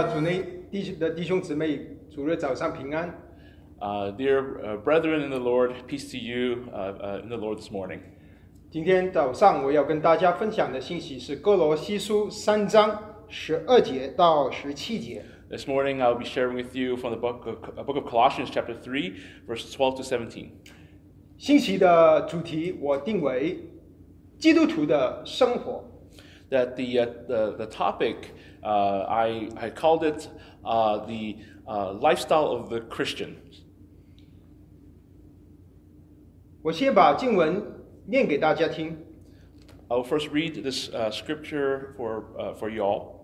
啊，主内弟的弟兄姊妹，主日早上平安。Uh, dear uh, brethren in the Lord, peace to you uh, uh, in the Lord this morning. 今天早上我要跟大家分享的信息是歌罗西书三章十二节到十七节。This morning I'll be sharing with you from the book of, uh, book of Colossians chapter 3 verses 12 to 17. 信息的主题我定为基督徒的生活。That the, the, the topic uh, I, I called it uh, the uh, lifestyle of the Christian. 我先把经文念给大家听。 I'll first read this uh, scripture for, uh, for you all.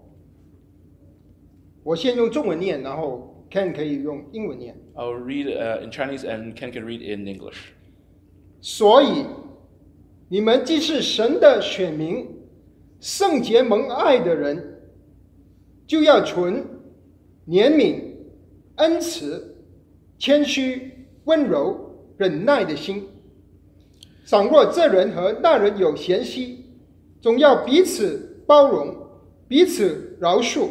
我先用中文念，然后 Ken 可以用英文念。 I'll read uh, in Chinese and Ken can read in English. 所以，你们既是神的选民，圣洁蒙爱的人， 就要存怜悯、恩慈、谦虚、温柔、忍耐的心。倘若这人和那人有嫌隙，总要彼此包容，彼此饶恕。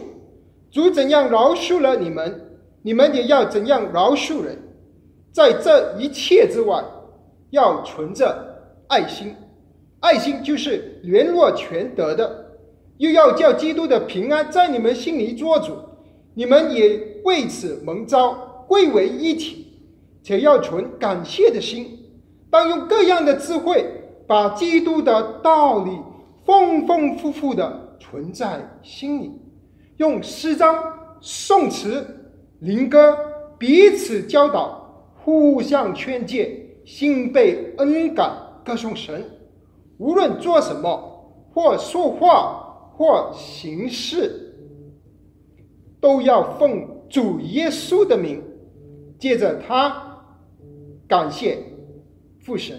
主怎样饶恕了你们，你们也要怎样饶恕人。在这一切之外，要存着爱心，爱心就是联络全德的，又要叫基督的平安在你们心里做主，你们也为此蒙召归为一体，且要存感谢的心，当用各样的智慧，把基督的道理丰丰富富的存在心里，用诗章、颂词、灵歌彼此教导，互相劝诫。心被恩感歌颂神，无论做什么，或说话，或行事，都要奉主耶稣的名，借着他感谢父神。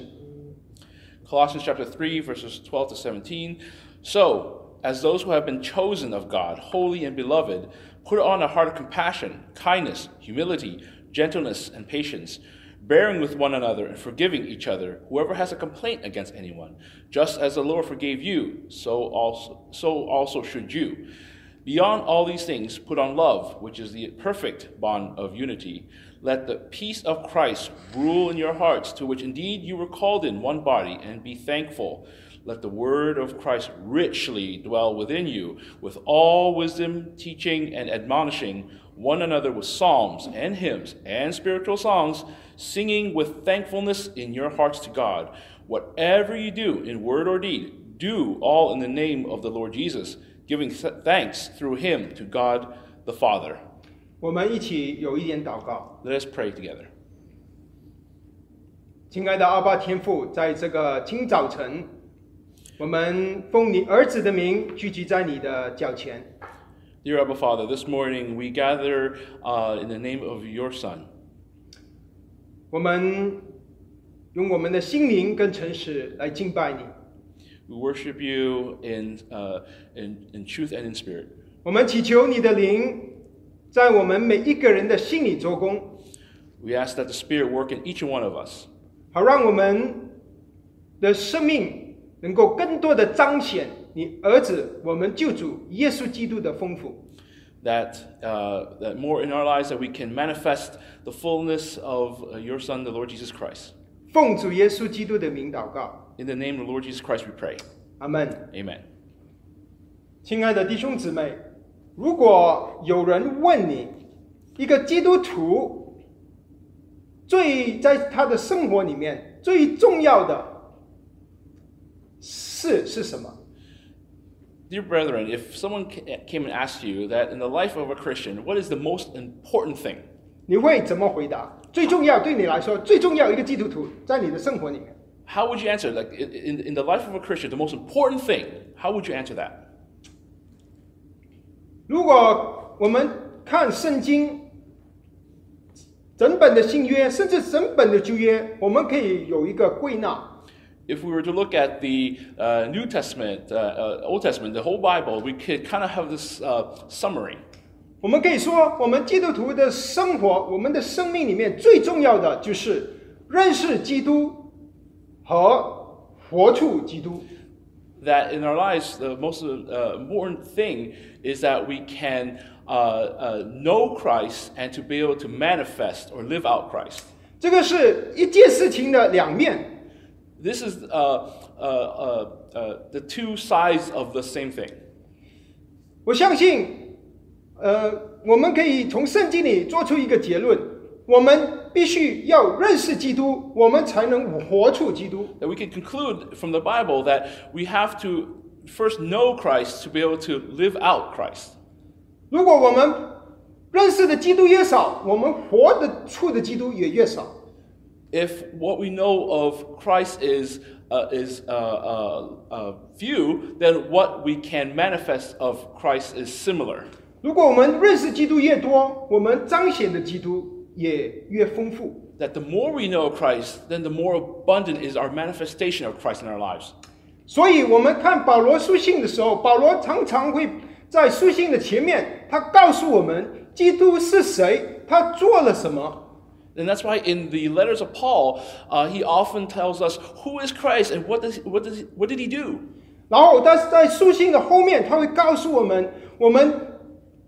Colossians chapter 3, verses 12 to 17. So, as those who have been chosen of God, holy and beloved, put on a heart of compassion, kindness, humility, gentleness, and patience, bearing with one another and forgiving each other, whoever has a complaint against anyone. Just as the Lord forgave you, so also, so also should you. Beyond all these things, put on love, which is the perfect bond of unity. Let the peace of Christ rule in your hearts, to which indeed you were called in one body, and be thankful. Let the word of Christ richly dwell within you, with all wisdom, teaching, and admonishing one another with psalms and hymns and spiritual songs, singing with thankfulness in your hearts to God. Whatever you do in word or deed, do all in the name of the Lord Jesus giving th- thanks through him to God the Father. 我们一起有一点祷告， Let us pray together. 亲爱的阿爸天父，在这个今早晨，我们奉你儿子的名聚集在你的脚前。 Dear Abba Father, this morning we gather uh, in the name of your Son. 我们用我们的心灵跟诚实来敬拜你。We worship you in, uh, in, in truth and in spirit. 我们祈求你的灵在我们每一个人的心里做工，We ask that the Spirit work in each one of us, 好让我们的生命能够更多的彰显你儿子我们救主耶稣基督的丰富。that, uh, that more in our lives that we can manifest the fullness of uh, your Son, the Lord Jesus Christ. 奉主耶稣基督的名祷告， In the name of the Lord Jesus Christ we pray. 阿门。 Amen. 亲爱的弟兄姊妹，如果有人问你，一个基督徒最在他的生活里面最重要的事是什么？ Dear brethren, if someone ca- came and asked you that in the life of a Christian, what is the most important thing? 你会怎么回答？最重要对你来说，最重要一个基督徒在你的生活里面， How would you answer? Like in, in, in the life of a Christian, the most important thing, how would you answer that? 如果我们看圣经整本的新约，甚至整本的旧约，我们可以有一个归纳。 If we were to look at the uh, New Testament, uh, uh, Old Testament, the whole Bible, we could kind of have this uh, summary. 我们可以说，我们基督徒的生活，我们的生命里面最重要的就是认识基督和活出基督。 That in our lives, the most uh, important thing is that we can uh, uh, know Christ and to be able to manifest or live out Christ. 这个是一件事情的两面。 This is uh, uh, uh, uh, the two sides of the same thing. 我相信，呃，我们可以从圣经里做出一个结论：我们必须要认识基督，我们才能活出基督。 That we can conclude from the Bible that we have to first know Christ to be able to live out Christ. 如果我们认识的基督越少，我们活得出的基督也越少。 If what we know of Christ is uh, is uh, uh, uh, few, then what we can manifest of Christ is similar. 如果我们认识基督越多，我们彰显的基督也越丰富。 That the more we know Christ, then the more abundant is our manifestation of Christ in our lives. 所以，我们看保罗书信的时候，保罗常常会在书信的前面，他告诉我们基督是谁，他做了什么。 and that's why in the letters of Paul, uh, he often tells us who is Christ and what, does, what, does, what did he do? 然后，但是在书信的后面，他会告诉我们，我们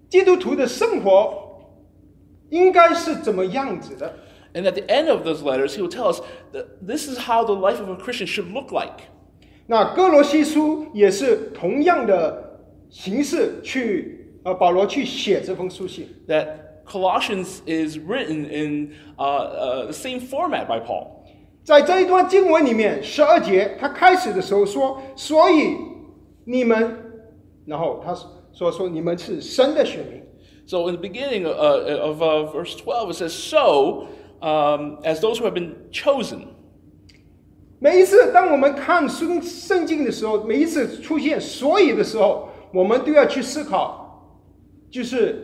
基督徒的生活应该是怎么样子的。And at the end of those letters, he will tell us that this is how the life of a Christian should look like. 那歌罗西书也是同样的形式去，呃，保罗去写这封书信。That Colossians is written in uh, uh, the same format by Paul. 在这一段经文里面，十二节，他开始的时候说：“所以你们，然后他说说你们是神的选民。 So in the beginning uh, of uh, verse 12, it says, So, um, as those who have been chosen. ”每一次当我们看圣圣经的时候，每一次出现“所以”的时候，我们都要去思考，就是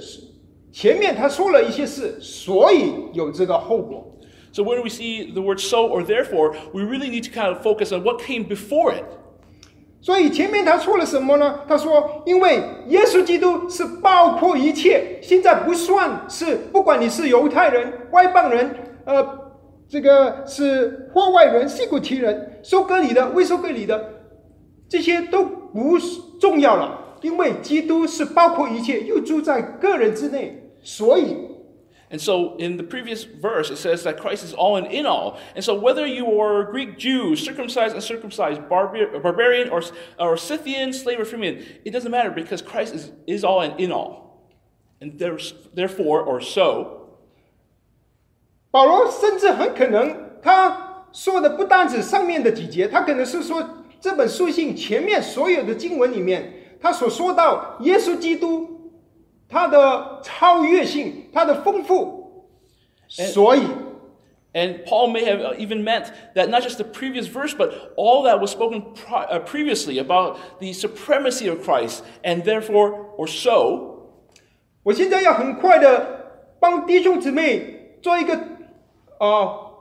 前面他说了一些事，所以有这个后果。So when we see the word so or therefore, we really need to kind of focus on what came before it. 所以前面他说了什么呢？他说，因为耶稣基督是包括一切，现在不算是，不管你是犹太人、外邦人，呃，这个是或外人、西古提人、收割你的、未收割你的，这些都不重要了，因为基督是包括一切，又住在个人之内，所以 And so in the previous verse, it says that Christ is all and in all. And so whether you are Greek Jew, circumcised, uncircumcised, barbar- barbarian, or, or Scythian, slave, or freeman, it doesn't matter because Christ is, is all and in all. And there's, therefore, or so, 保罗甚至很可能他说的不单指上面的几节，他可能是说这本书信前面所有的经文里面，他所说到耶稣基督 他的超越性，它的丰富，所以 And Paul may have even meant that not just the previous verse, but all that was spoken pri- uh, previously about the supremacy of Christ, and therefore, or so, 我现在要很快的帮弟兄姊妹做一个呃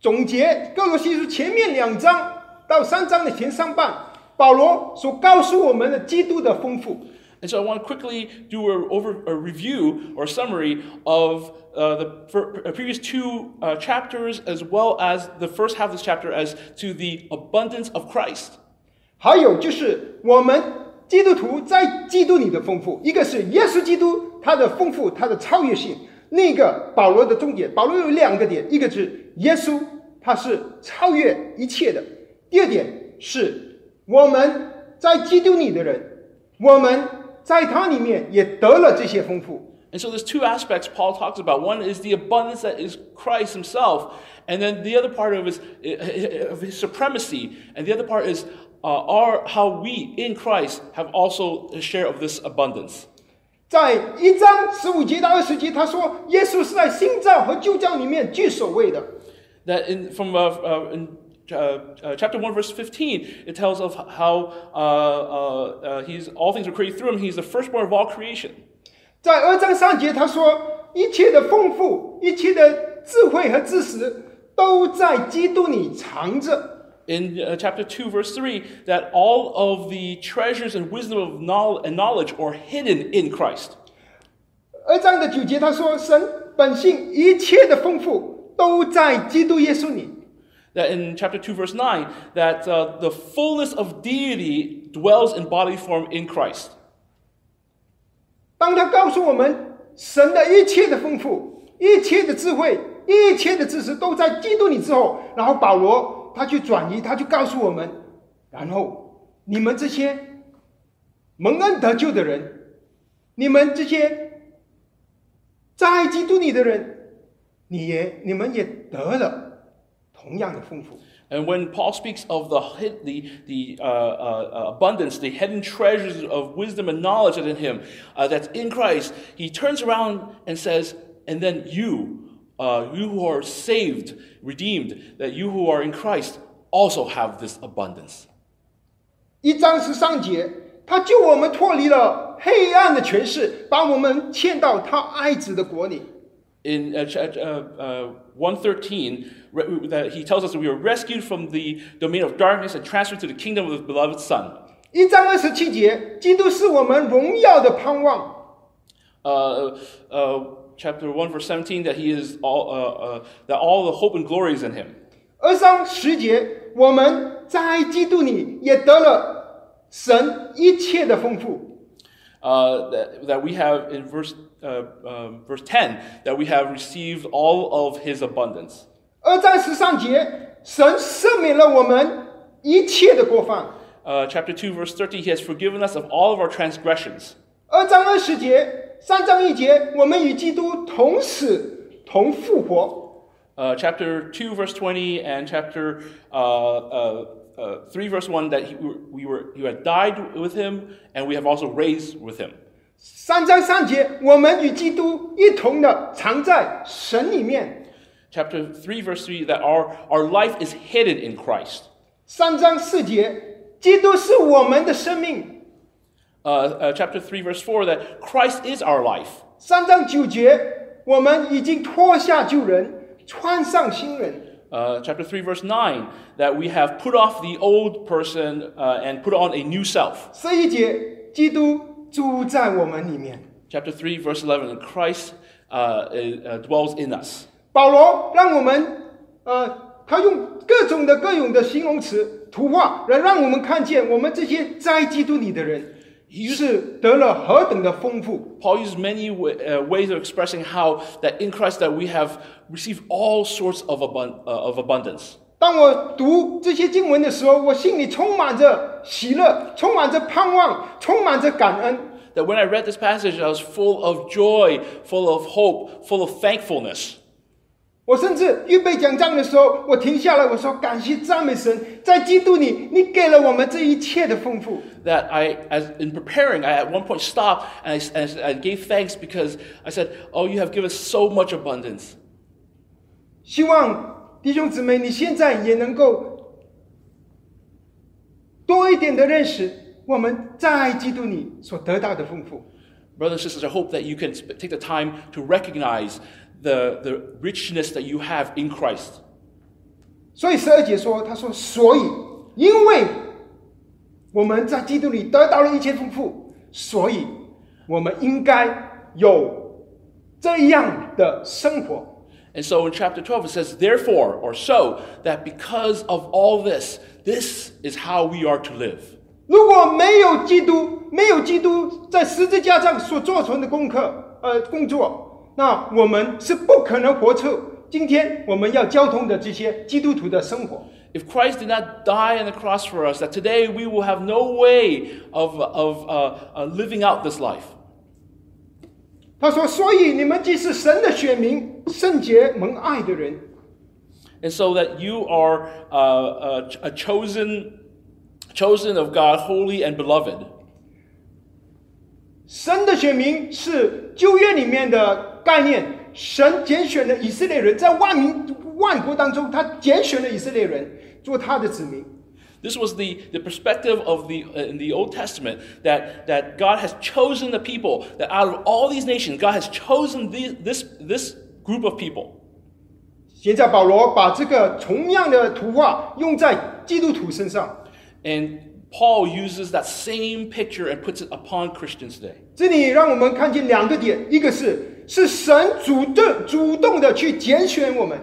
总结，哥罗西书前面两章到三章的前上半，保罗所告诉我们的基督的丰富。And so I want to quickly do a, over, a review or summary of uh, the fir- uh, previous two uh, chapters as well as the first half of this chapter as to the abundance of Christ. 还有就是我们基督徒在基督里的丰富，一个是耶稣基督他的丰富，他的超越性；另一个保罗的重点，保罗有两个点，一个是耶稣他是超越一切的，第二点是我们在基督里的人，我们 在他里面也得了这些丰富。 And so there's two aspects Paul talks about. One is the abundance that is Christ himself, and then the other part of his, of his supremacy, and the other part is uh, our, how we in Christ have also a share of this abundance. 在一章十五节到二十节，他说耶稣是在新造和旧造里面居首位的。 That in, from uh, uh, in, uh, uh, chapter 1, verse 15, it tells of how uh, uh, uh, he's, all things were created through him. He's the firstborn of all creation. 在二章三节，他说一切的丰富、一切的智慧和知识，都在基督里藏着。 In uh, chapter 2, verse 3, that all of the treasures and wisdom of knowledge, and knowledge are hidden in Christ. 二章的九节，他说神本性一切的丰富都在基督耶稣里。 That in chapter 2, verse 9, that the fullness of deity dwells in body form in Christ. 当他告诉我们神的一切的丰富、一切的智慧、一切的知识都在基督里之后，然后保罗他去转移，他就告诉我们，然后你们这些蒙恩得救的人，你们这些在基督里的人，你也你们也得了同样的丰富。 And when Paul speaks of the, hid- the, the uh, uh, abundance, the hidden treasures of wisdom and knowledge that in him, uh, that's in Christ, he turns around and says, and then you, uh, you who are saved, redeemed, that you who are in Christ also have this abundance. 一章十三节，他救我们脱离了黑暗的权势，把我们迁到他爱子的国里。 In uh, ch- uh, uh, 113, re- that he tells us that we are rescued from the domain of darkness and transferred to the kingdom of his beloved Son. 一章二十七节，基督是我们荣耀的盼望。 uh, uh, chapter 1 verse 17 that he is all uh, uh, that all the hope and glory is in him 二章十节，我们在基督里也得了神一切的丰富。 uh, that, that we have in verse uh, um, verse 10 that we have received all of his abundance 二章十三节，神赦免了我们一切的过犯。 uh, chapter 2 verse 30 he has forgiven us of all of our transgressions 二章二十节，三章一节，我们与基督同死同复活。 uh, chapter 2 verse 20 and chapter uh, uh, uh, 3 verse 1 that he, we were you had died with him and we have also raised with him 三章三节，我们与基督一同的藏在神里面。 chapter 3 verse 3 that our, our life is hidden in christ 三章四节，基督是我们的生命。 uh, uh, chapter 3 verse 4 that christ is our life 三章九节，我们已经脱下旧人，穿上新人。 uh, chapter 3 verse 9 that we have put off the old person uh, and put on a new self 十一节，基督住在我们里面。 chapter 3 verse 11 christ uh, is- uh, dwells in us 保罗让我们，呃，他用各种的各种的形容词、图画，来让我们看见我们这些在基督里的人 是得了何等的丰富。 paul uses many wa- uh, ways of expressing how that in christ that we have received all sorts of, abun- uh, of abundance 当我读这些经文的时候，我心里充满着喜乐，充满着盼望，充满着感恩。 that when i read this passage i was full of joy full of hope full of thankfulness 我甚至预备讲章的时候，我停下来，我说：“感谢赞美神，在基督里，你给了我们这一切的丰富。 that I, as in preparing, I at one point stopped and I, s- and I gave thanks because I said, "Oh, you have given us so much abundance." ”希望弟兄姊妹，你现在也能够多一点的认识我们在基督里所得到的丰富。 Brothers and sisters, I hope that you can sp- take the time to recognize the, the richness that you have in Christ. 所以十二节说：“他说，所以因为我们在基督里得到了一切丰富，所以我们应该有这样的生活。” And so in chapter 12, it says, Therefore, or so, that because of all this, this is how we are to live. 如果没有基督，没有基督在十字架上所做成的功课，呃，工作， 那我们是不可能活出今天我们要交通的这些基督徒的生活。 If Christ did not die on the cross for us, that today we will have no way of, of uh, uh, living out this life. 他说：“所以你们既是神的选民，圣洁蒙爱的人， And so that you are uh, a, a chosen, chosen of God, holy and beloved. 神的选民是旧约里面的 概念。神拣选了以色列人，在万民万国当中，他拣选了以色列人做他的子民。This was the, the perspective of the uh, in the Old Testament that, that God has chosen the people, that out of all these nations, God has chosen the, this, this group of people. 现在保罗把这个同样的图画用在基督徒身上。And Paul uses that same picture and puts it upon Christians today. 这里让我们看见两个点，一个是是神主动主动的去拣选我们，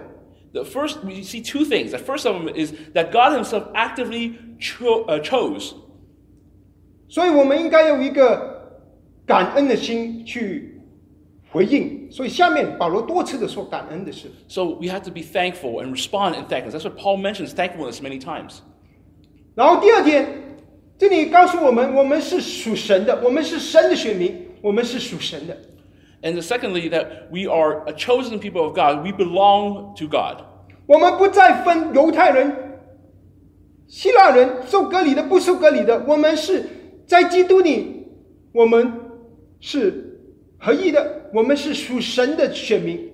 The first, we see two things. The first of them is that God Himself actively cho- uh, chose. 所以我们应该有一个 感恩的心去回应。所以下面保罗多次的说感恩的事。 So we have to be thankful and respond in thankfulness. That's what Paul mentions thankfulness many times. 然后第二点，这里告诉我们，我们是属神的，我们是神的选民，我们是属神的。 And then secondly, that we are a chosen people of God. We belong to God. 我们不再分犹太人、希腊人受割礼的、不受割礼的，我们是在基督里，我们是合一的，我们是属神的选民。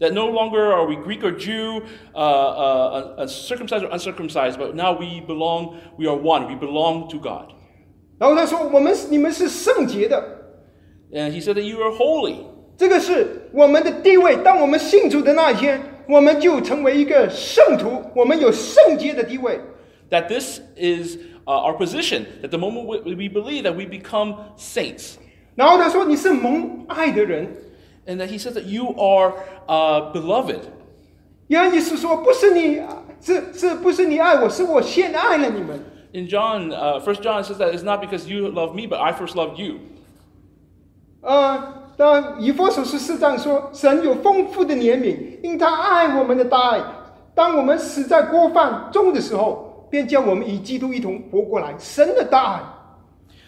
That no longer are we Greek or Jew, uh, uh, uh, circumcised or uncircumcised, but now we belong, we are one. We belong to God. 然后他说：“我们你们是圣洁的， And he said that you are holy. 这个是我们的地位。当我们信主的那一天，我们就成为一个圣徒，我们有圣洁的地位。 That this is uh, our position. That the moment we, we believe that we become saints. 然后他说：你是蒙爱的人。 And that he says that you are uh, beloved. 约翰一书说：不是你，是是不是你爱我，是我先爱了你们。” In John, uh, 1 John says that it's not because you love me, but I first loved you. 呃，当以弗所书四章说，神有丰富的怜悯，因他爱我们的大爱，当我们死在过犯中的时候，便叫我们与基督一同活过来。神的大爱。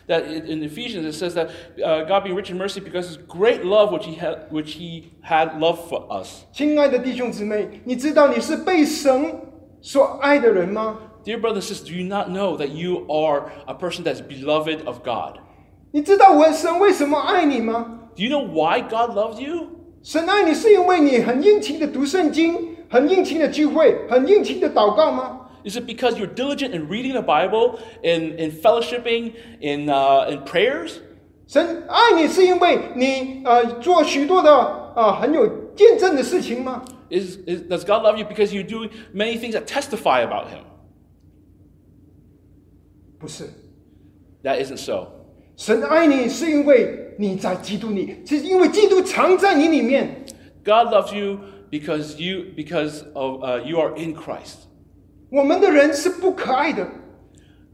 That in Ephesians it says that uh, God being rich in mercy because His great love which He had which He had love for us. 亲爱的弟兄姊妹，你知道你是被神所爱的人吗？Dear brothers and sisters, do you not know that you are a person that's beloved of God? 你知道我神为什么爱你吗？ Do you know why God loves you? 神爱你是因为你很殷勤的读圣经，很殷勤的聚会，很殷勤的祷告吗？ Is it because you're diligent in reading the Bible, in, in fellowshipping, in, uh, in prayers? 神爱你是因为你呃做许多的呃很有见证的事情吗？ Is, is, does God love you because you're doing many things that testify about Him? 不是， That isn't so. 神爱你是因为你在基督里，是因为基督藏在你里面。God loves you because you because of uh, you are in Christ. 我们的人是不可爱的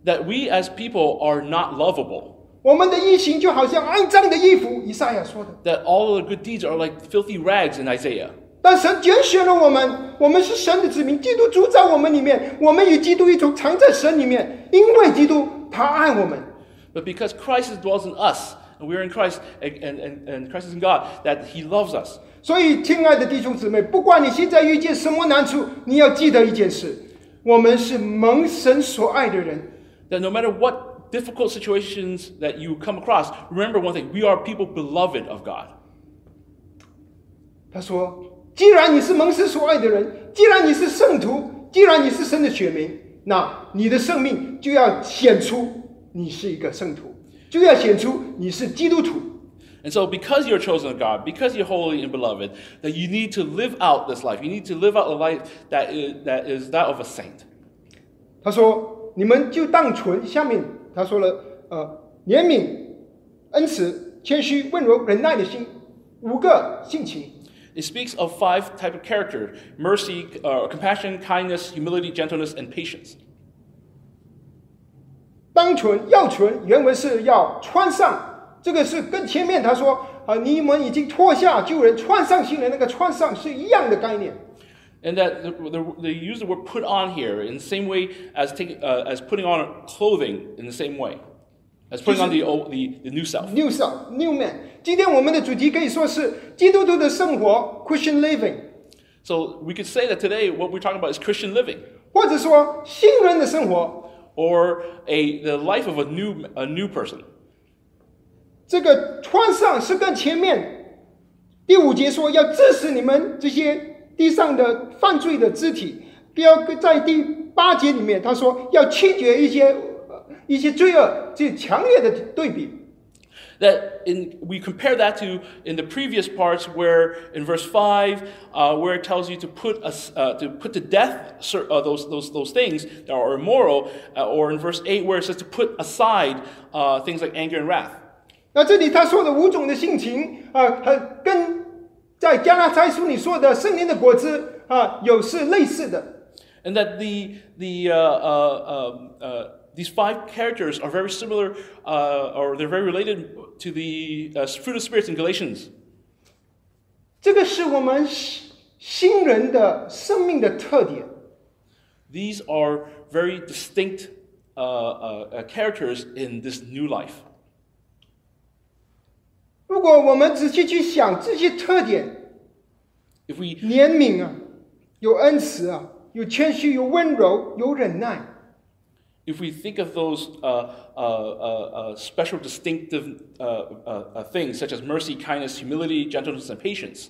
，That we as people are not lovable. 我们的衣行就好像肮脏的衣服。以赛亚说的。That all the good deeds are like filthy rags in Isaiah. 但神拣选了我们，我们是神的子民，基督住在我们里面，我们与基督一同藏在神里面，因为基督他爱我们。But because Christ dwells in us, and we're in Christ, and, and, and Christ is in God, that He loves us. 所以，亲爱的弟兄姊妹，不管你现在遇见什么难处，你要记得一件事：我们是蒙神所爱的人。 That no matter what difficult situations that you come across, remember one thing: we are people beloved of God. 他说：“既然你是蒙神所爱的人，既然你是圣徒，既然你是神的选民，那你的生命就要显出 你是一个圣徒，就要显出你是基督徒。 And so, because you're chosen of God, because you're holy and beloved, that you need to live out this life. You need to live out a life that is, that is that of a saint. 他说：“你们就当存。”下面他说了：“呃，怜悯、恩慈、谦虚、温柔、忍耐的心，五个性情。 It speaks of five type of character: mercy, uh, compassion, kindness, humility, gentleness, and patience. 当存要存，原文是要穿上，这个是跟前面他说啊，你们已经脱下旧人，穿上新人，那个穿上是一样的概念。 And that the, the, they use the word put on here in the same way as, take, uh, as putting on clothing in the same way, as putting on the, old, the, the new self. New self, new man。今天我们的主题可以说是基督徒的生活 （Christian living）， So we could say that today what we're talking about is Christian living, 或者说新人的生活。 or a, the life of a new, a new person. 这个穿上是跟前面第五节说要致死你们这些地上的犯罪的肢体，不要在第八节里面他说要清洁一些一些罪恶，这强烈的对比。That in, we compare that to in the previous parts where in verse 5, uh, where it tells you to put, us, uh, to, put to death cer- uh, those, those, those things that are immoral, uh, or in verse 8 where it says to put aside uh, things like anger and wrath. 那这里他说的五种的性情啊，很跟在加拉太书里说的圣灵的果子啊，有是类似的。 And that the, the, uh, uh, um, uh, these five characters are very similar, uh, or they're very related to the uh, fruit of spirits in Galatians. 这个是我们新人的生命的特点。 These are very distinct uh, uh, uh, characters in this new life. 如果我们仔细去想这些特点， If we 怜悯啊，有恩慈啊，有谦虚，有温柔，有忍耐， if we think of those uh, uh, uh, uh, special distinctive uh, uh, uh, things such as mercy, kindness, humility, gentleness, and patience,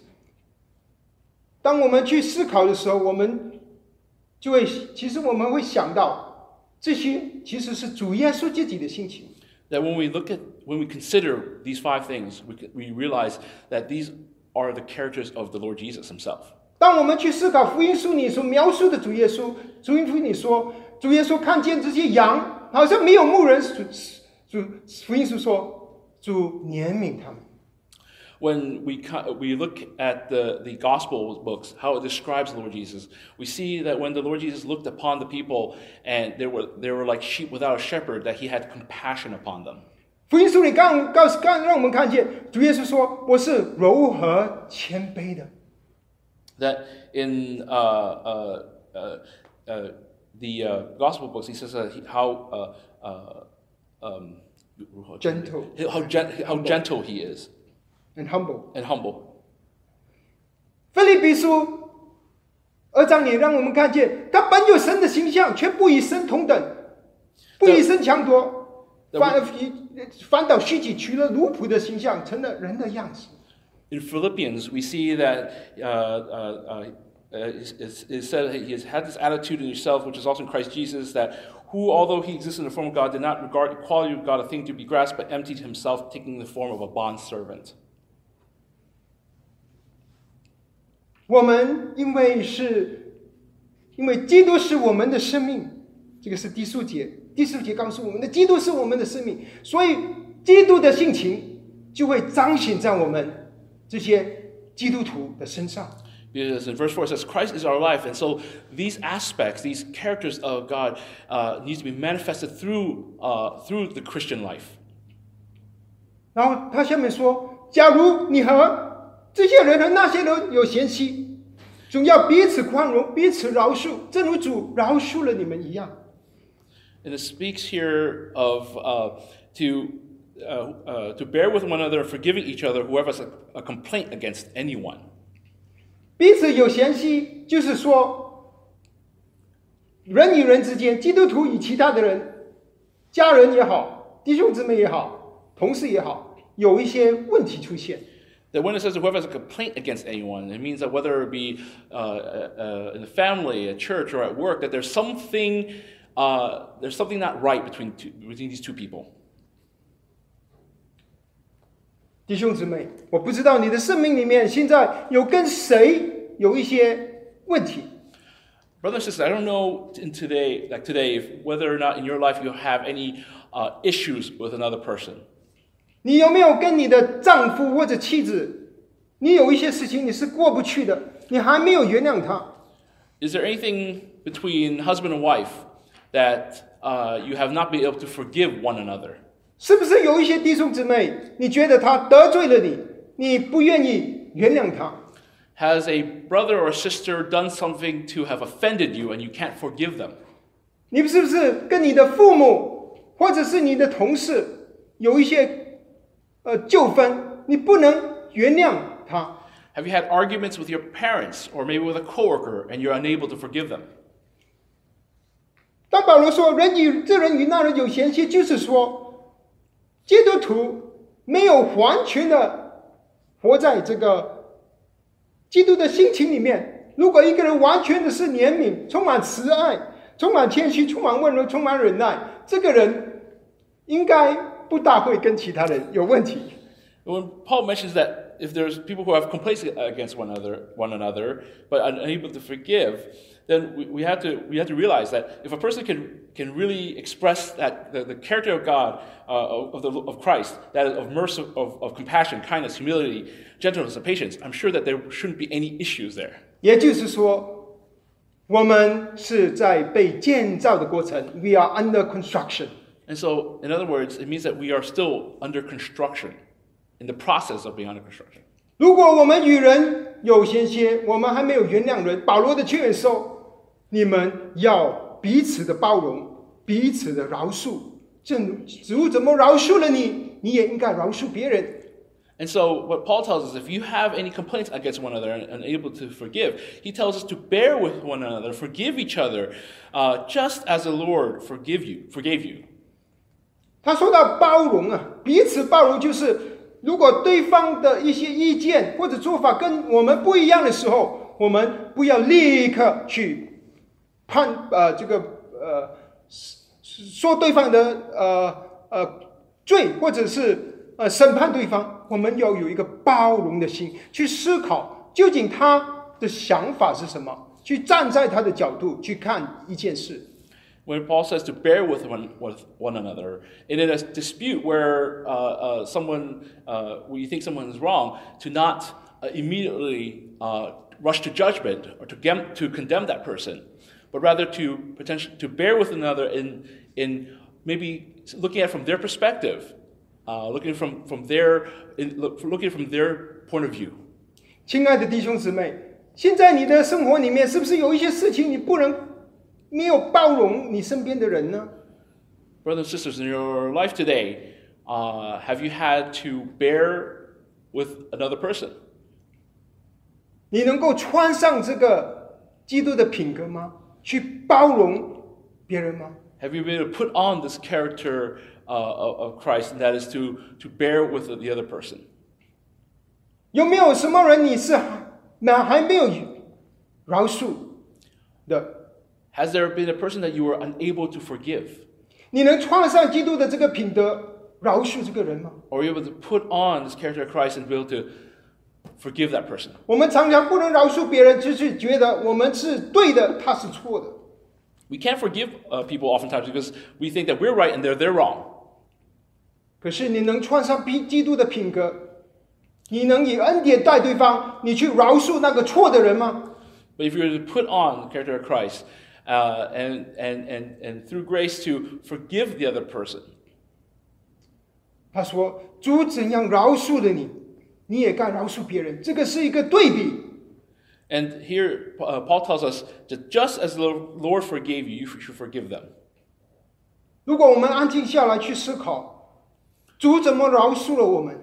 当我们去思考的时候，我们就会，其实我们会想到，这些其实是主耶稣自己的心情。 that when we look at, when we consider these five things, we, c- we realize that these are the characters of the Lord Jesus himself. 当我们去思考福音书里所描述的主耶稣，福音书里说， 主耶稣看见这些羊好像没有牧人，主主福音书说，主怜悯他们。 When we, co- we look at the, the gospel books, how it describes the Lord Jesus, we see that when the Lord Jesus looked upon the people and they were, they were like sheep without a shepherd, that he had compassion upon them. 福音书里刚告诉刚让我们看见，主耶稣说：“我是柔和谦卑的。 that in uh, uh, uh, uh, the uh, gospel books, he says uh, he- how uh, uh, um, Gentle. how, gen- how gentle he is很 humble。 and humble. 菲利比书二章里让我们看见，他本有神的形象，却不与神同等，不与神强夺，对反而以反倒虚己，取了奴仆的形象，成了人的样式。 In Philippians, we see that uh, uh, uh, uh, it's, it's- it said that he has had this attitude in himself, which is also in Christ Jesus, that who, although he existed in the form of God, did not regard equality with God a thing to be grasped, but emptied himself, taking the form of a bondservant. 我们因为是，因为基督是我们的生命，这个是第四节。第四节告诉我们的，基督是我们的生命，所以基督的性情就会彰显在我们这些基督徒的身上。 Because in verse 4 it says, Christ is our life. And so these aspects, these characters of God, uh, needs to be manifested through, uh, through the Christian life. 然后他下面说：“假如你和这些人和那些人有嫌隙，总要彼此宽容，彼此饶恕，正如主饶恕了你们一样。 And it speaks here of uh, to, uh, uh, to bear with one another, forgiving each other, whoever has a, a complaint against anyone. 彼此有嫌隙，就是说，人与人之间，基督徒与其他的人，家人也好，弟兄姊妹也好，同事也好，有一些问题出现。 That when it says whoever has a complaint against anyone, it means that whether it be uh, uh, uh, in the family, at church, or at work, that there's something, uh, there's something not right between, two, between these two people. 弟兄姊妹，我不知道你的生命里面现在有跟谁有一些问题。 Brothers and sisters, I don't know in today, like today, if, whether or not in your life you have any uh, issues with another person. 你有没有跟你的丈夫或者妻子，你有一些事情你是过不去的，你还没有原谅他？ Is there anything between husband and wife that uh, you have not been able to forgive one another? 是不是有一些弟兄姊妹，你觉得他得罪了你，你不愿意原谅他？Has a brother or sister done something to have offended you and you can't forgive them? 你是不是跟你的父母或者是你的同事有一些呃纠纷，你不能原谅他？Have you had arguments with your parents or maybe with a coworker and you're unable to forgive them? 当保罗说人与这人与那人有嫌隙，就是说基督徒没有完全的活在这个基督的心情里面。如果一个人完全的是怜悯、充满慈爱、充满谦虚、充满温柔、充满忍耐，这个人应该不大会跟其他人有问题。When Paul mentions that if there's people who have complaints against one another, one another, but unable to forgive, then we, we have to we have to realize that if a person can can really express that the, the character of God uh, of the of Christ, that is of mercy, of, of compassion, kindness, humility, gentleness, and patience, I'm sure that there shouldn't be any issues there. 也就是说， 我们是在被建造的过程，we are under construction。 And so, in other words, it means that we are still under construction, in the process of being under construction. 如果我们与人有嫌隙，我们还没有原谅人，保罗的劝说， 你们要彼此的包容，彼此的饶恕。正主怎么饶恕了你，你也应该饶恕别人。And so, what Paul tells us, if you have any complaints against one another and unable to forgive, he tells us to bear with one another, forgive each other, uh, just as the Lord forgive you, forgave you. 他说到包容啊，彼此包容就是，如果对方的一些意见或者做法跟我们不一样的时候，我们不要立刻去判呃这个呃说对方的呃呃罪，或者是呃审判对方，我们要有一个包容的心，去思考究竟他的想法是什么，去站在他的角度去看一件事。When Paul says to bear with one, with one another, and in a dispute where uh, uh, someone, uh, where you think someone is wrong, to not uh, immediately uh, rush to judgment or to, gem- to condemn that person, but rather to potentially to bear with another in, in maybe looking at it from their perspective, uh, looking from, from their, in, look, looking from their point of view. 亲爱的弟兄姊妹，现在你的生活里面是不是有一些事情你不能没有包容你身边的人呢？ Brothers and sisters, in your life today, uh, have you had to bear with another person? 你能够穿上这个基督的品格吗？ 去包容别人吗？ Have you been able to put on this character uh, of, of Christ, and that is to, to bear with the other person? 有没有什么人你是那还没有饶恕的？ Has there been a person that you were unable to forgive? 你能穿上基督的这个品德，饶恕这个人吗？ Or were you able to put on this character of Christ and be able to forgive that person? 我们常常不能饶恕别人，就是觉得我们是对的，他是错的。 We can't forgive uh, people oftentimes because we think that we're right and they're, they're wrong. 可是你能穿上基基督的品格，你能以恩典待对方，你去饶恕那个错的人吗？ But if you were to put on the character of Christ uh, and, and, and, and through grace to forgive the other person, 他说：“主怎样饶恕了你， 你也该饶恕别人。”这个是一个对比。 And here, uh, Paul tells us that just as the Lord forgave you, you should forgive them. 如果我们安静下来去思考，主怎么饶恕了我们？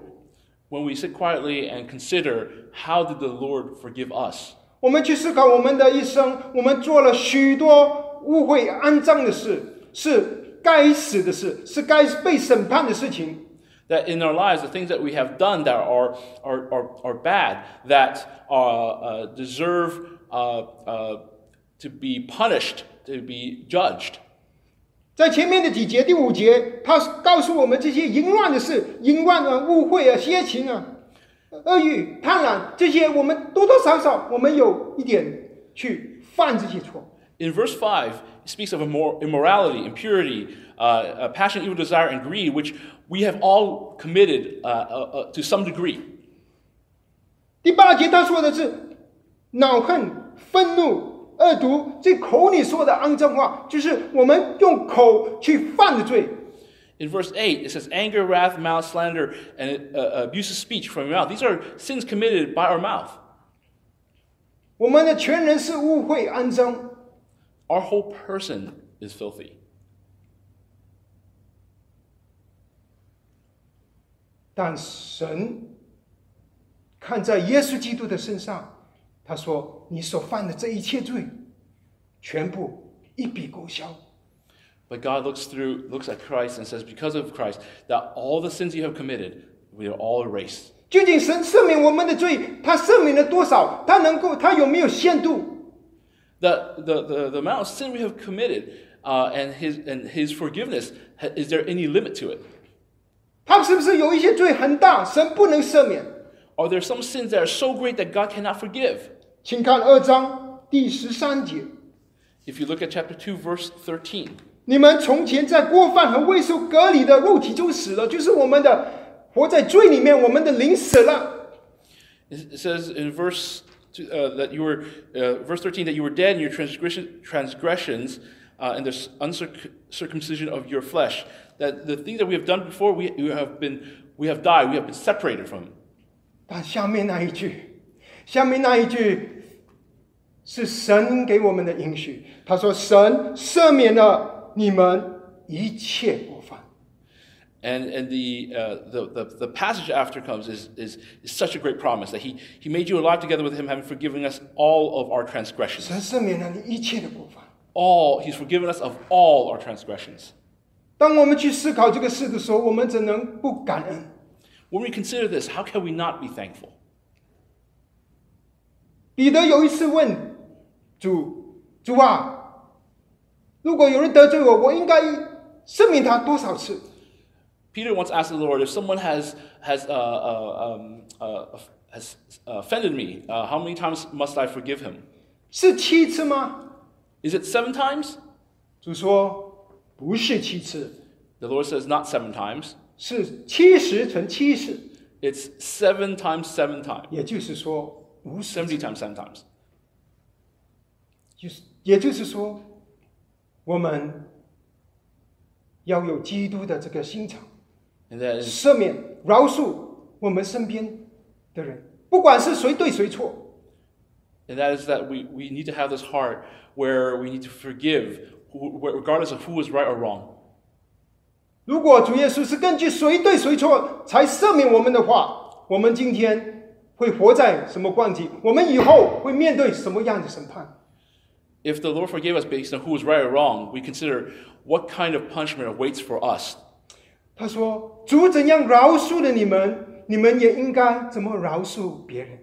When we sit quietly and consider how did the Lord forgive us, 我们去思考我们的一生，我们做了许多误会、肮脏的事，是该死的事，是该被审判的事情。 that in our lives, the things that we have done that are, are, are, are bad, that uh, uh, deserve uh, uh, to be punished, to be judged. 在前面的几节，第五节，他告诉我们这些淫乱的事，淫乱啊、误会啊、邪情啊、恶欲、贪婪这些，我们多多少少我们有一点去犯这些错。 In verse 5, it speaks of immor- immorality, impurity, uh, uh, passion, evil desire, and greed, which we have all committed uh, uh, uh, to some degree. 第八节他说的是恼恨、愤怒、恶毒，这口里说的肮脏话，就是我们用口去犯的罪。 In verse 8, it says anger, wrath, malice, slander, and uh, abusive speech from your mouth. These are sins committed by our mouth. 我们的全人是污秽肮脏， Our whole person is filthy. 但神看在耶稣基督的身上，他说：“你所犯的这一切罪，全部一笔勾销。 But God looks through, looks at Christ and says, because of Christ, that all the sins you have committed, we are all erased. 究竟神赦免我们的罪，他赦免了多少？他能够，他有没有限度？ the, the, the, the amount of sin we have committed uh, and, his, and his forgiveness, is there any limit to it? Are there some sins that are so great that God cannot forgive 请看二章第十三节, if you look at chapter two, verse thirteen，你们从前在过犯和未受割礼的肉体中死了，就是我们的活在罪里面，我们的灵死了。It says in verse uh, that you were, uh, verse 13, that you were dead in your transgression, transgressions uh, and the uncircumcision of your flesh. That the things that we have done before, we, we have been, we have died, we have been separated from. 但下面那一句，下面那一句是神给我们的应许。他说：“神赦免了你们一切过犯。” And, and the, uh, the, the, the, passage after comes is, is, is such a great promise that he, he made you alive together with him, having forgiven us all of our transgressions. All, he's forgiven us of all our transgressions. When we consider this, how can we not be thankful? 彼得有一次问主：“主啊，如果有人得罪我，我应该赦免他多少次？” Peter once asked the Lord, if someone has, has, uh, uh, um, uh, has offended me, uh, how many times must I forgive him? 是七次吗？Is it seven times? 主说不是七次。The Lord says not seven times. 是七十乘七十。It's seven times seven times. 也就是说无 seventy times seven times. 就是也就是说，我们要有基督的这个心肠。 赦免、饶恕我们身边的人，不管是谁对谁错。And that is that we, we need to have this heart where we need to forgive, regardless of who is right or wrong. 如果主耶稣是根据谁对谁错才赦免我们的话，我们今天会活在什么光景？我们以后会面对什么样的审判？If the Lord forgave us based on who is right or wrong, we consider what kind of punishment awaits for us 他说：“主怎样饶恕了你们，你们也应该怎么饶恕别人。”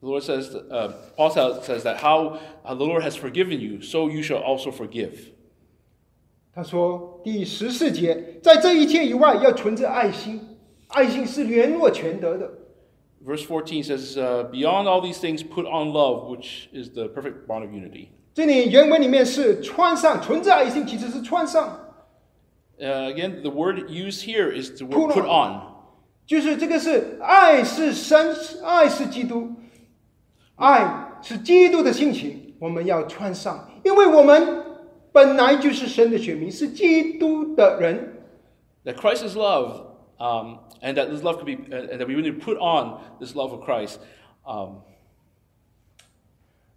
The Lord says, uh, Paul says that how the Lord has forgiven you, so you shall also forgive. 他说：“第十四节，在这一切以外，要存着爱心，爱心是联络全德的。” Verse 14 says, uh, Beyond all these things, put on love, which is the perfect bond of unity. 这里原文里面是穿上，存着爱心其实是穿上。 uh, again, the word used here is the word put on. 就是这个是爱是神，爱是基督，爱是基督的性情，我们要穿上，因为我们本来就是神的选民，是基督的人。That Christ is love, um, and that this love could be, and that we need to put on this love of Christ. Um,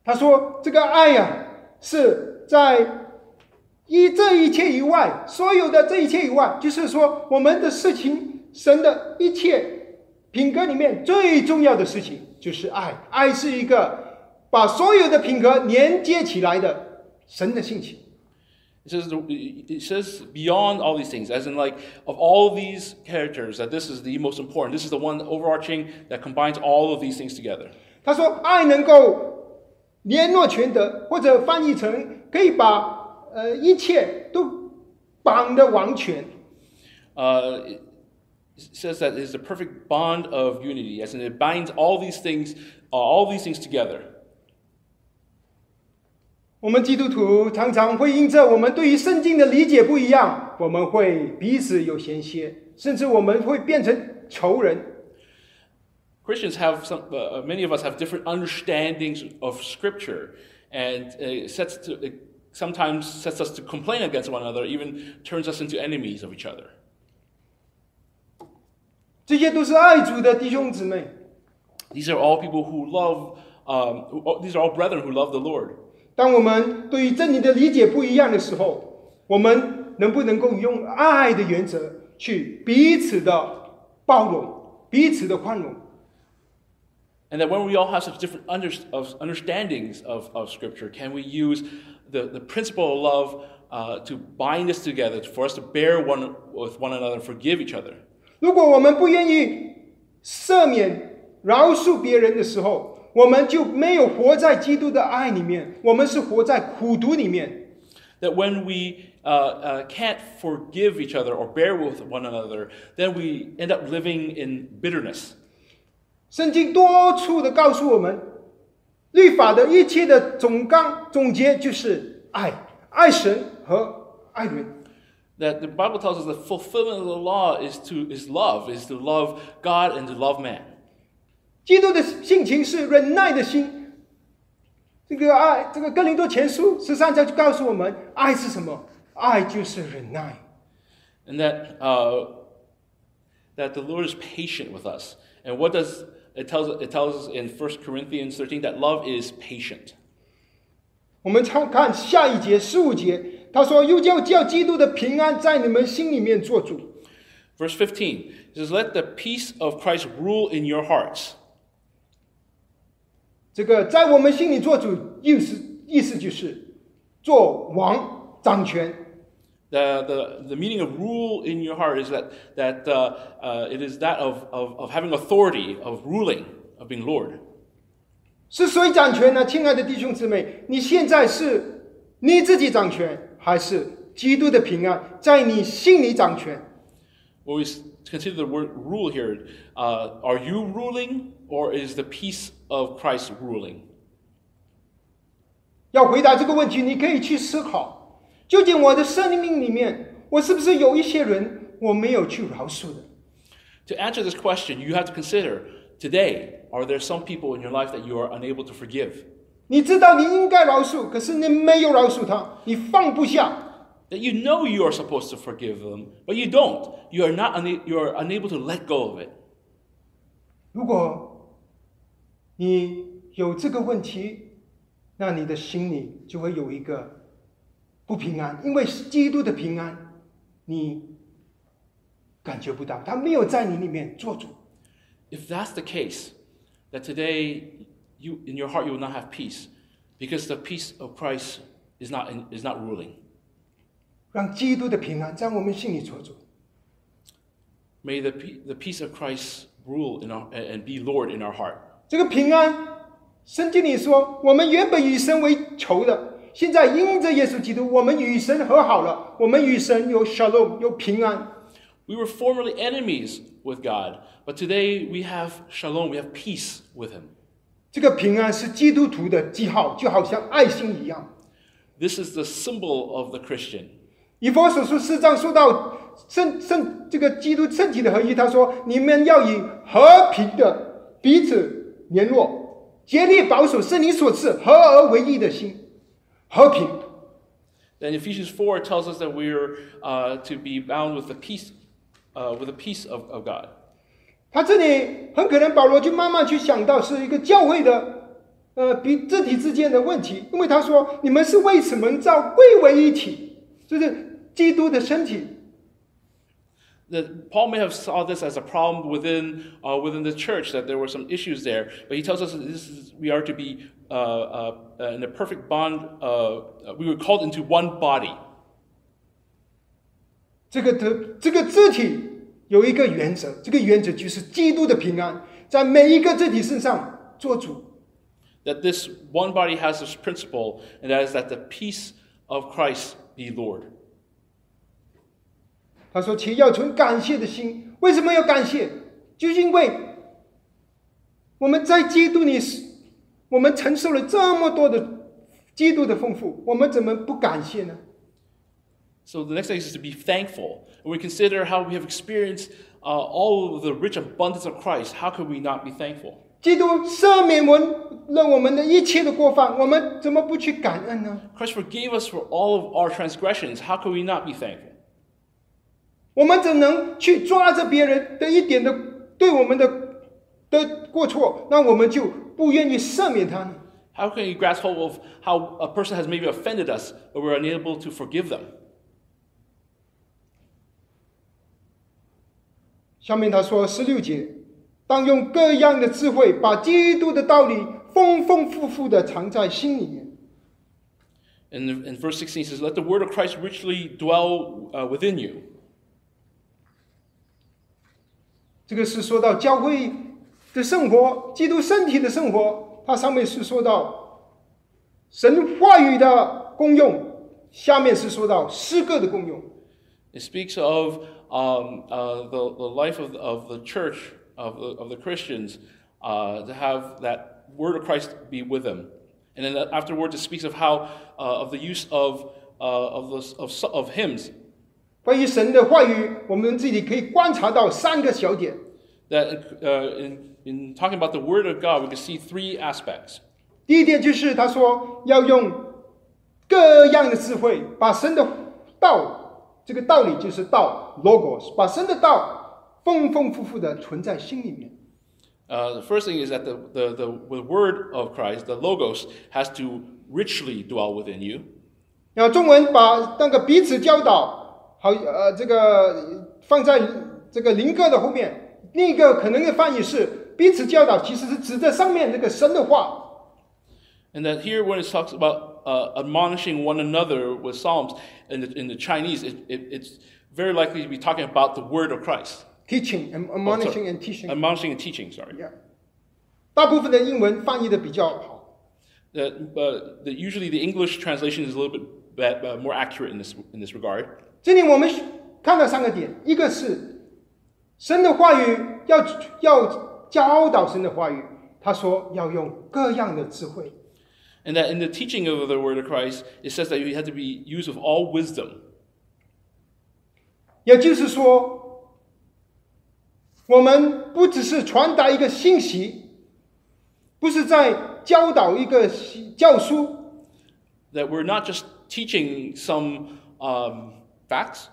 他说：“这个爱呀，是在 以这一切以外，所有的这一切以外，就是说，我们的事情，神的一切品格里面最重要的事情就是爱。爱是一个把所有的品格连接起来的神的性情。It says it says beyond all these things, as in like of all these characters, that this is the most important. This is the one overarching that combines all of these things together. 他说，爱能够联络全德，或者翻译成可以把。呃，一切都绑的完全。Uh, it says that it is a perfect bond of unity, as in it binds all these things, uh, all these things together. 我们基督徒常常会因着我们对于圣经的理解不一样，我们会彼此有嫌隙，甚至我们会变成仇人。Christians have some, uh, many of us have different understandings of Scripture, and it sets to, it sometimes sets us to complain against one another, even turns us into enemies of each other. 这些都是爱主的弟兄姊妹。These are all people who love. Um, who, these are all brethren who love the Lord. 当我们对于真理的理解不一样的时候，我们能不能够用爱的原则去彼此的包容、彼此的宽容 ？And that when we all have such different under, of understandings of, of Scripture, can we use the, the principle of love uh, to bind us together, for us to bear one with one another and forgive each other. 如果我们不愿意赦免、饶恕别人的时候，我们就没有活在基督的爱里面，我们是活在苦毒里面。That when we uh, uh, can't forgive each other or bear with one another, then we end up living in bitterness. 圣经多处的告诉我们，律法的一切的总纲总结就是爱，爱神和爱人。That the Bible tells us the fulfillment of the law is to is love, is to love God and to love man. 基督的性情是忍耐的心。这个爱，这个哥林多前书十三章就告诉我们，爱是什么？爱就是忍耐。 and that uh, that the Lord is patient with us. And what does it tells it tells us in 1 Corinthians 13 that love is patient. 我们看看下一节十五节，他说：“又叫叫基督的平安在你们心里面做主。 Verse 15 it says, Let the peace of Christ rule in your hearts. ”这个在我们心里做主，意思意思就是做王掌权。 The, the, the meaning of rule in your heart is that, that uh, uh, it is that of, of, of having authority, of ruling, of being Lord. 是谁掌权呢？亲爱的弟兄姊妹，你现在是你自己掌权，还是基督的平安在你心里掌权？ When we s- consider the word rule here, uh, are you ruling or is the peace of Christ ruling? 要回答这个问题，你可以去思考， 究竟我的生命里面，我是不是有一些人我没有去饶恕的？To answer this question, you have to consider today, are there some people in your life that you are unable to forgive? 你知道你应该饶恕，可是你没有饶恕他，你放不下。That you know you are supposed to forgive them, but you don't. You are not you are unable to let go of it. 如果你有这个问题，那你的心里就会有一个不平安，因为基督的平安你感觉不到，他没有在你里面做主。If that's the case, that today you in your heart you will not have peace, because the peace of Christ is not in, is not ruling. 让基督的平安在我们心里做主。May the, pe- the peace of Christ rule in our, and be Lord in our heart. 这个平安，圣经里说，我们原本与神为仇的，现在因着耶稣基督，我们与神和好了，我们与神有 shalom，有平安。We were formerly enemies with God, but today we have shalom, we have peace with Him. 这个平安是基督徒的记号，就好像爱心一样。This is the symbol of the Christian. 以佛所书四章说到圣圣这个基督圣体的合一，他说：你们要以和平的彼此联络，竭力保守圣灵所赐合而为一的心，和平。Then Ephesians 4 tells us that we are uh, to be bound with the peace, uh, with the peace of, of God. 他这里很可能保罗就慢慢去想到是一个教会的呃彼肢体之间的问题，因为他说你们是为什么造归为一体，就是基督的身体。that Paul may have saw this as a problem within, uh, within the church, that there were some issues there. But he tells us is, we are to be uh, uh in a perfect bond, uh, uh, we were called into one body. 这个的这个肢体有一个原则，这个原则就是基督的平安在每一个肢体身上做主。That this one body has this principle, and that is that the peace of Christ be Lord. 他说：“且要存感谢的心。为什么要感谢？就是因为我们在基督里是，我们承受了这么多的基督的丰富，我们怎么不感谢呢？ So the next thing is to be thankful. When we consider how we have experienced uh, all of the rich abundance of Christ, how could we not be thankful? 基督赦免我们了我们的一切的过犯，我们怎么不去感恩呢？ Christ forgave us for all of our transgressions. How could we not be thankful? 我们怎能去抓着别人的一点的对我们的的过错，那我们就不愿意赦免他呢？ How can we grasp hold of how a person has maybe offended us, but we're unable to forgive them? 下面他说十六节，当用各样的智慧，把基督的道理丰丰富富的藏在心里面。 And in verse 16 it says, Let the word of Christ richly dwell uh, within you. 这个是说到教会的生活，基督身体的生活，它上面是说到神话语的功用，下面是说到诗歌的功用。 It speaks of um, uh, the, the life of, of the church, of the, of the Christians, uh, to have that word of Christ be with them. And then afterwards, it speaks of how, uh, of the use of, uh, of, the, of, so- of hymns, 关于神的话语，我们这里可以观察到三个小点。that uh, in, in talking about the Word of God, we can see three aspects. 第一点就是他说要用各样的智慧，把神的道，这个道理就是道 logos，把神的道丰丰富富的存在心里面。Uh, the first thing is that the, the, the, the Word of Christ, the Logos, has to richly dwell within you. 然后中文把那个彼此教导，好呃这个放在这个灵歌的后面，另一个可能的翻译是彼此教导，其实是指的上面那个神的话。 And that here, when it talks about uh, admonishing one another with Psalms, in the, in the Chinese, it, it, it's very likely to be talking about the Word of Christ. teaching and Oh, admonishing sorry. and teaching， Admonishing and teaching, sorry. Yeah. 大部分的英文翻译的比较好。 That, uh, the, usually the English translation is a little bit ba- uh, more accurate in this, in this regard. 这里我们看到三个点，一个是神的话语要要教导神的话语，他说要用各样的智慧。And that in the teaching of the Word of Christ, it says that you have to be used with all wisdom. 也就是说，我们不只是传达一个信息，不是在教导一个教书，That we're not just teaching some um, facts,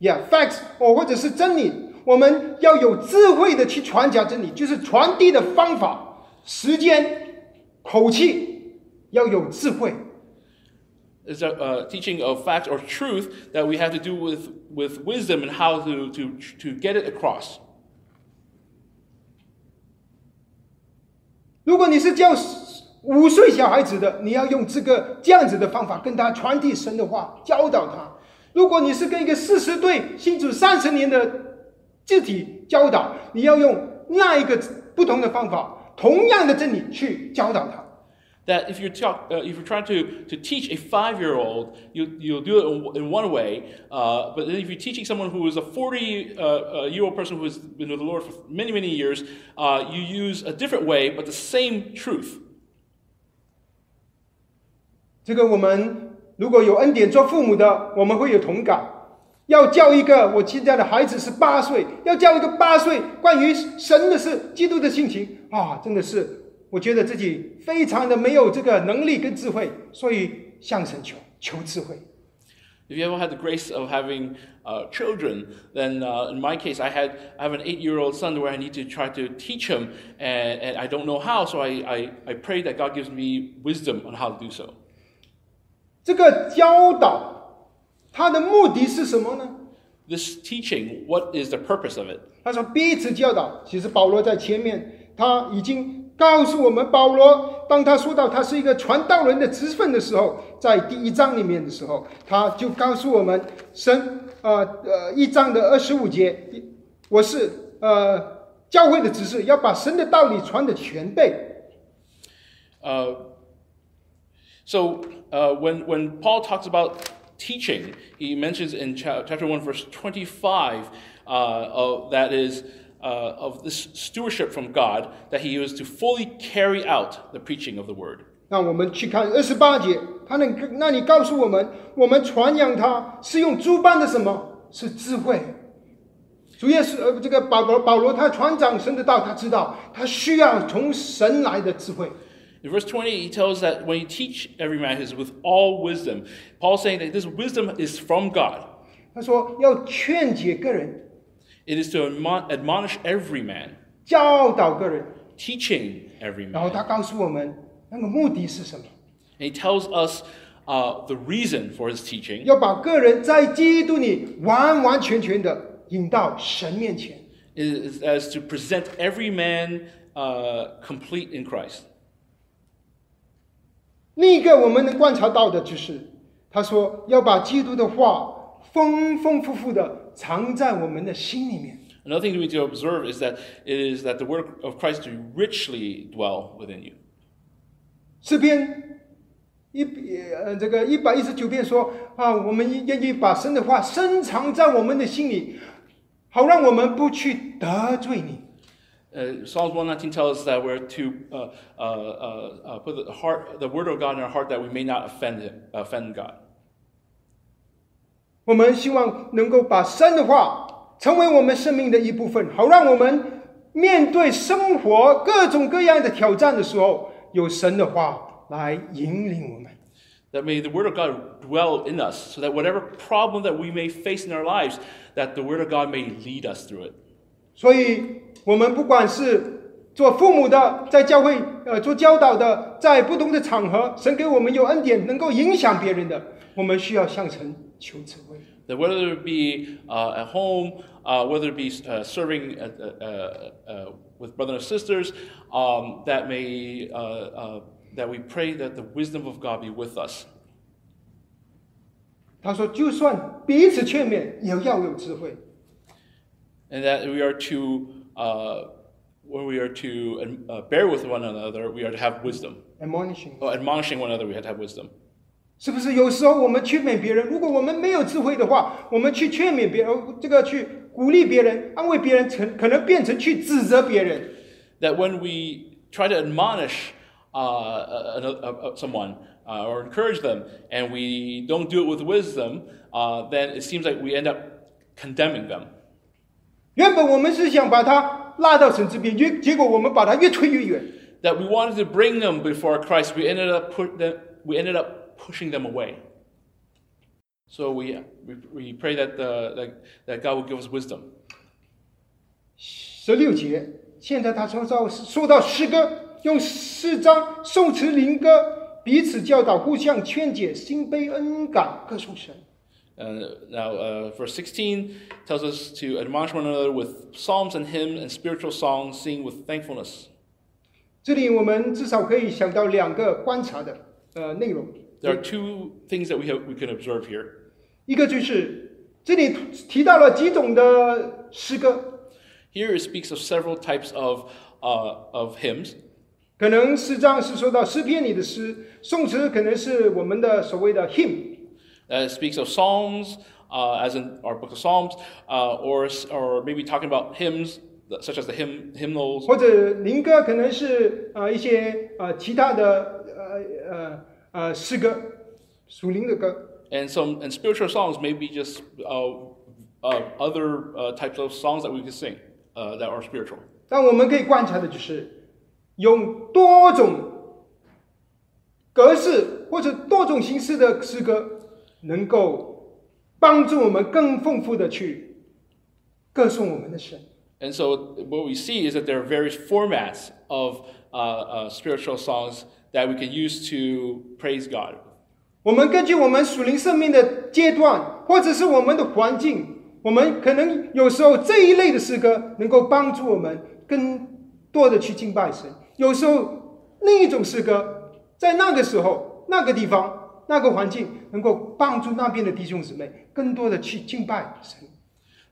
Yeah, facts，哦，或者是真理，我们要有智慧的去传讲真理，就是传递的方法、时间、口气要有智慧。 is a uh, teaching of fact or truth that we have to do with, with wisdom and how to, to, to get it across. 如果你是教五岁小孩子的，你要用这个这样子的方法跟他传递神的话，教导他； 如果你是跟一个四十对信主三十年的肢体教导，你要用那一个不同的方法，同样的真理去教导他。That if you're, talk, uh, if you're trying to, to teach a five year old, you, you'll do it in, one way. Uh, but then if you're teaching someone who is a 40 uh, uh, year old person who has been with the Lord for many, many years, uh, you use a different way, but the same truth. 这个我们如果有恩典做父母的，我们会有同感。要教一个我现在的孩子是八岁，要教一个八岁关于神的事、基督的性情啊，真的是我觉得自己非常的没有这个能力跟智慧，所以向神求求智慧。 If you ever had the grace of having uh, children, then uh, in my case, I had I have an eight-year-old son where I need to try to teach him, and, and I don't know how, so I, I, I pray that God gives me wisdom on how to do so. 这个教导它的目的是什么呢？This teaching, what is the purpose of it? 他说彼此教导，其实保罗在前面他已经告诉我们，保罗当他说到他是一个传道人的职分的时候，在第一章里面的时候，他就告诉我们，神呃呃一章的二十五节，我是呃教会的指示，要把神的道理传的全备。Uh, so uh, when, when Paul talks about teaching, he mentions in cha- chapter 1, verse 25, uh, of, that is uh, of this stewardship from God, that he was to fully carry out the preaching of the word. 那我们去看二十八节，他那那你告诉我们，我们传扬他是用诸般的什么？是智慧。主耶稣呃，这个保罗保罗他传讲神的道，他知道他需要从神来的智慧。 In verse 20, he tells that when you teach every man is with all wisdom. Paul's saying that this wisdom is from God. 他说要劝解个人， It is to admon- admonish every man, 教导个人， teaching every 然后 man. 他告诉我们那个目的是什么？ And he tells us uh, the reason for his teaching 要把个人在基督里完完全全的引到神面前。 is as to present every man uh, complete in Christ. 另一个我们能观察到的就是，他说要把基督的话丰丰富富的藏在我们的心里面。Another thing we need to observe is that it is that the word of Christ to richly dwell within you. 诗篇一呃这个一百一十九篇说啊，我们愿意把神的话深藏在我们的心里，好让我们不去得罪你。Uh, Psalms 119 tells us that we're to uh, uh, uh, uh, put the heart, the word of God in our heart that we may not offend him, offend God. 我们希望能够把神的话成为我们生命的一部分，好让我们 面对生活各种各样的挑战的时候，有神的话来引领我们。 That may the Word of God dwell in us, so that whatever problem that we may face in our lives, that the Word of God may lead us through it. 所以，我们不管是做父母的，在教会呃做教导的，在不同的场合，神给我们有恩典，能够影响别人的，我们需要向神求智慧。That whether it be uh, at home, uh, whether it be uh, serving uh, uh, uh, with brothers and sisters, um, that may uh, uh, that we pray that the wisdom of God be with us. 他说，就算彼此劝勉，也要有智慧。and that we are to uh, when we are to uh, bear with one another, we are to have wisdom. admonishing， Oh, admonishing one another, we have to have wisdom. 是不是有时候我们劝勉别人，如果我们没有智慧的话，我们去劝勉别人，这个去鼓励别人、安慰别人，成可能变成去指责别人。 That when we try to admonish uh, uh, uh, uh, someone uh, or encourage them, and we don't do it with wisdom, uh, then it seems like we end up condemning them. 原本我们是想把他拉到神这边，结结果我们把他越推越远。That we wanted to bring them before Christ, we ended up put them, we ended up pushing them away. So we, we, we pray that, the, that, that God will give us wisdom. 十六节，现在他说到说到诗歌，用诗章、颂词、灵歌彼此教导，互相劝解，心悲恩感，歌颂神。Uh, now, uh, verse 16 tells us to admonish one another with psalms and hymns and spiritual songs, sing with thankfulness. there are two things that we have we can observe here. here it speaks of several types of uh, of hymns. 可能诗章是说到诗篇里的诗，颂词可能是我们的所谓的 hymn。Uh, it speaks of songs, uh, as in our book of Psalms, uh, or, or maybe talking about hymns, such as the hymn, hymnals, 或者灵歌可能是呃一些呃其他的呃呃呃诗歌，属灵的歌。 and some and spiritual songs, maybe just uh, uh, other uh, types of songs that we can sing uh, that are spiritual. 但我们可以观察的就是，用多种格式或者多种形式的诗歌， 能够帮助我们更丰富的去歌颂我们的神。And so what we see is that there are various formats of uh, uh, spiritual songs that we can use to praise God. 我们根据我们属灵生命的阶段，或者是我们的环境，我们可能有时候这一类的诗歌能够帮助我们更多的去敬拜神；有时候另一种诗歌，在那个时候、那个地方、那个环境，能够帮助那边的弟兄姊妹更多的去敬拜神。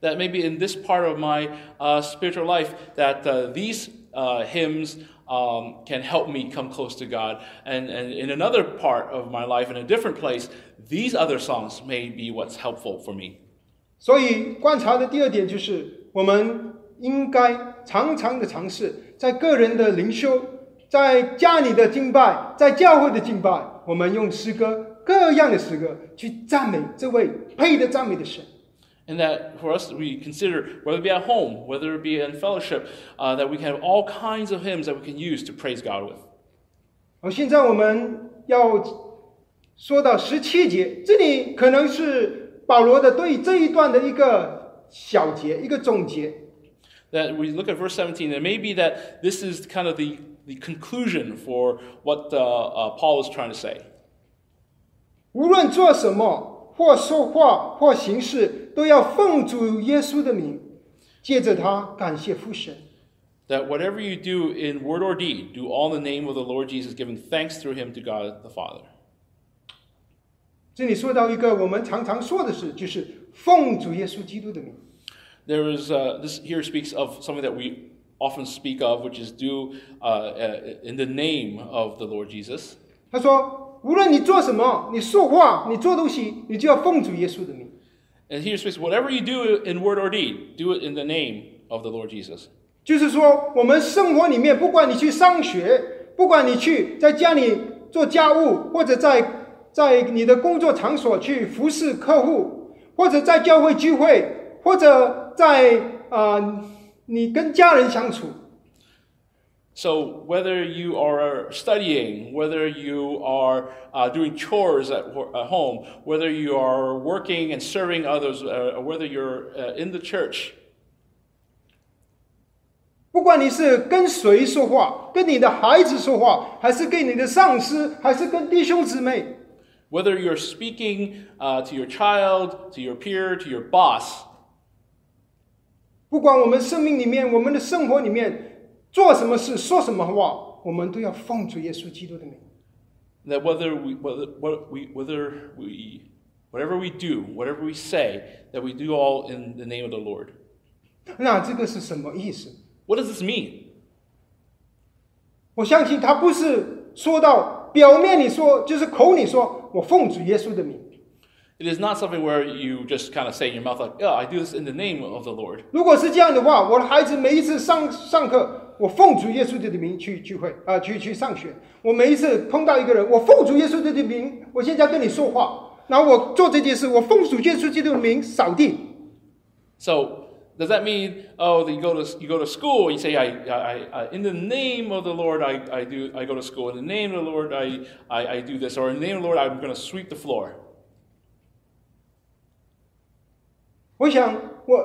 That maybe in this part of my uh, spiritual life, that uh, these uh, hymns um, can help me come close to God. And, and in another part of my life, in a different place, these other songs may be what's helpful for me. 所以观察的第二点就是，我们应该常常的尝试，在个人的灵修，在家里的敬拜，在教会的敬拜，我们用诗歌各样的诗歌去赞美这位配得赞美的神。 And that for us, we consider, whether it be at home, whether it be in fellowship, uh, that we can have all kinds of hymns that we can use to praise God with. 好，现在我们要说到十七节，这里可能是保罗的对这一段的一个小节，一个总结。 That we look at verse 17, and maybe that this is kind of the, the conclusion for what uh, uh, Paul is trying to say. 无论做什么，或说话，或行事，都要奉主耶稣的名，借着他感谢父神。 That whatever you do in word or deed, do all in the name of the Lord Jesus, giving thanks through him to God the Father. 这里说到一个我们常常说的事，就是奉主耶稣基督的名。 There is, uh, this here speaks of something that we often speak of, which is do uh, uh, in the name of the Lord Jesus. 他说，无论你做什么，你说话，你做东西，你就要奉主耶稣的名。 And here speaks, whatever you do in word or deed, do it in the name of the Lord Jesus. 就是说，我们生活里面，不管你去上学，不管你去在家里做家务，或者在在你的工作场所去服侍客户，或者在教会聚会，或者在呃 你跟家人相处， So, whether you are studying, whether you are uh, doing chores at, wor- at home, whether you are working and serving others, uh, or whether you're uh, in the church, 不管你是跟谁说话，跟你的孩子说话，还是跟你的上司，还是跟弟兄姊妹， whether you're speaking uh, to your child, to your peer, to your boss, 不管我们生命里面、我们的生活里面做什么事、说什么话，我们都要奉主耶稣基督的名。that whether we, whether, what we, whether we, whatever we do, whatever we say, that we do all in the name of the Lord. 那这个是什么意思？What does this mean? 我相信他不是说到表面里说，就是口里说我奉主耶稣的名。It is not something where you just kind of say in your mouth, like, yeah, I do this in the name of the Lord. 如果是这样的话，我的孩子每一次上上课，我奉主耶稣的名去聚会啊、去去上学。我每一次碰到一个人，我奉主耶稣的名，我现在跟你说话，然后我做这件事，我奉主耶稣基督的名扫地。 So does that mean, oh, that you go to you go to school and you say, I, I, I in the name of the Lord, I, I do I go to school. In the name of the Lord, I, I, I do this, or in the name of the Lord, I'm going to sweep the floor. 我想，我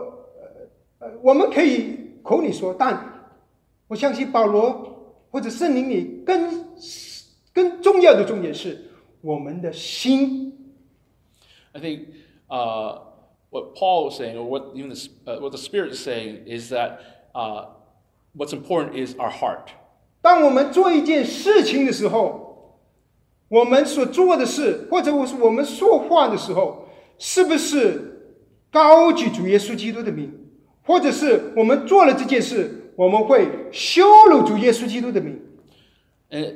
呃呃，我们可以口里说，但我相信保罗或者圣灵里更更重要的重点是我们的心。I think uh, what Paul was saying, or what even the, uh, what the Spirit is saying, is that uh, what's important is our heart. 当我们做一件事情的时候，我们所做的事，或者是我们说话的时候，是不是高举主耶稣基督的名？或者是我们做了这件事，我们会羞辱主耶稣基督的名？ And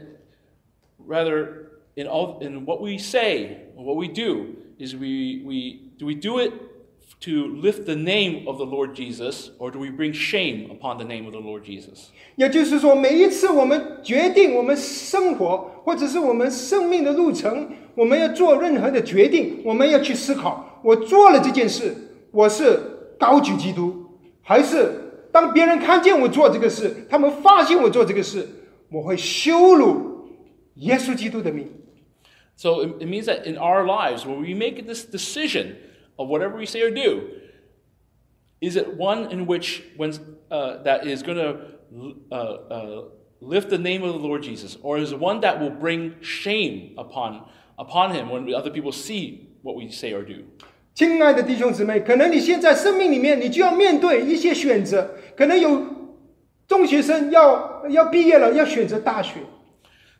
rather, in all in what we say, what we do, is we, we do we do it to lift the name of the Lord Jesus, or do we bring shame upon the name of the Lord Jesus? 也就是说，每一次我们决定我们生活，或者是我们生命的路程，我们要做任何的决定，我们要去思考： 我做了这件事，我是高举基督，还是当别人看见我做这个事，他们发现我做这个事，我会羞辱耶稣基督的名。 So it, it means that in our lives, when we make this decision of whatever we say or do, is it one in which when, uh, that is going to uh, uh, lift the name of the Lord Jesus, or is it one that will bring shame upon, upon him when other people see what we say or do? 亲爱的弟兄姊妹，可能你现在生命里面，你就要面对一些选择，可能有中学生要要毕业了，要选择大学。